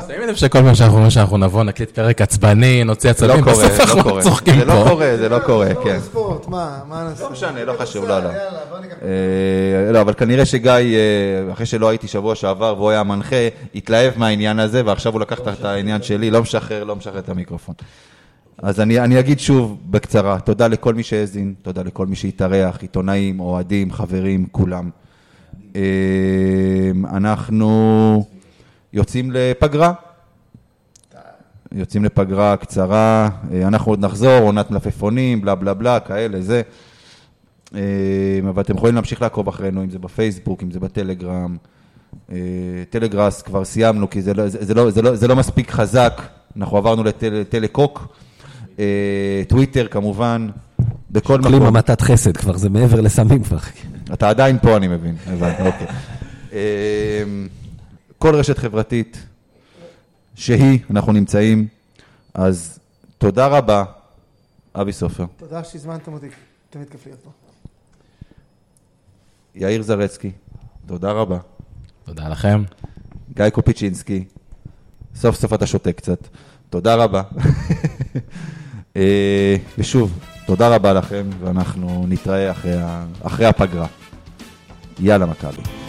שמים לב שכל פעם שאנחנו אומרים שאנחנו נבוא, נקליט פרק עצבני, נוציא לא עצבים, בסוף לא אנחנו קורה. צוחקים זה לא פה. קורה, זה לא קורה, כן. ספורט, מה, מה נעשה? לא משנה, לא חשוב, לא, לא. אה, לא, אבל כנראה שגיא, אה, אחרי שלא הייתי שבוע שעבר והוא היה מנחה, התלהב מהעניין הזה, ועכשיו הוא לקח את העניין שלי, לא משחרר, לא משחרר את המיקרופון. אז אני, אני אגיד שוב בקצרה, תודה לכל מי שהאזין, תודה לכל מי שהתארח, עיתונאים, אוהדים, חברים, כולם. אה, אנחנו יוצאים לפגרה. יוצאים לפגרה קצרה, אה, אנחנו עוד נחזור, עונת מלפפונים, בלה בלה בלה, כאלה, זה. אה, אבל אתם יכולים להמשיך לעקוב אחרינו, אם זה בפייסבוק, אם זה בטלגרם. אה, טלגראס כבר סיימנו, כי זה לא, זה, זה, לא, זה, לא, זה לא מספיק חזק, אנחנו עברנו לטל, לטלקוק. אה, טוויטר כמובן, בכל מקום. המתת חסד כבר, זה מעבר לסמים כבר. אתה עדיין פה, אני מבין. הבנתי, אוקיי. אה, כל רשת חברתית שהיא, אנחנו נמצאים. אז תודה רבה, אבי סופר, תודה שהזמנתם אותי, תמיד כיף להיות פה. יאיר זרצקי, תודה רבה. תודה לכם. גיא קופיצ'ינסקי, סוף סוף אתה שותה קצת, תודה רבה. אה, ושוב, תודה רבה לכם, ואנחנו נתראה אחרי, אחרי הפגרה. יאללה מכבי.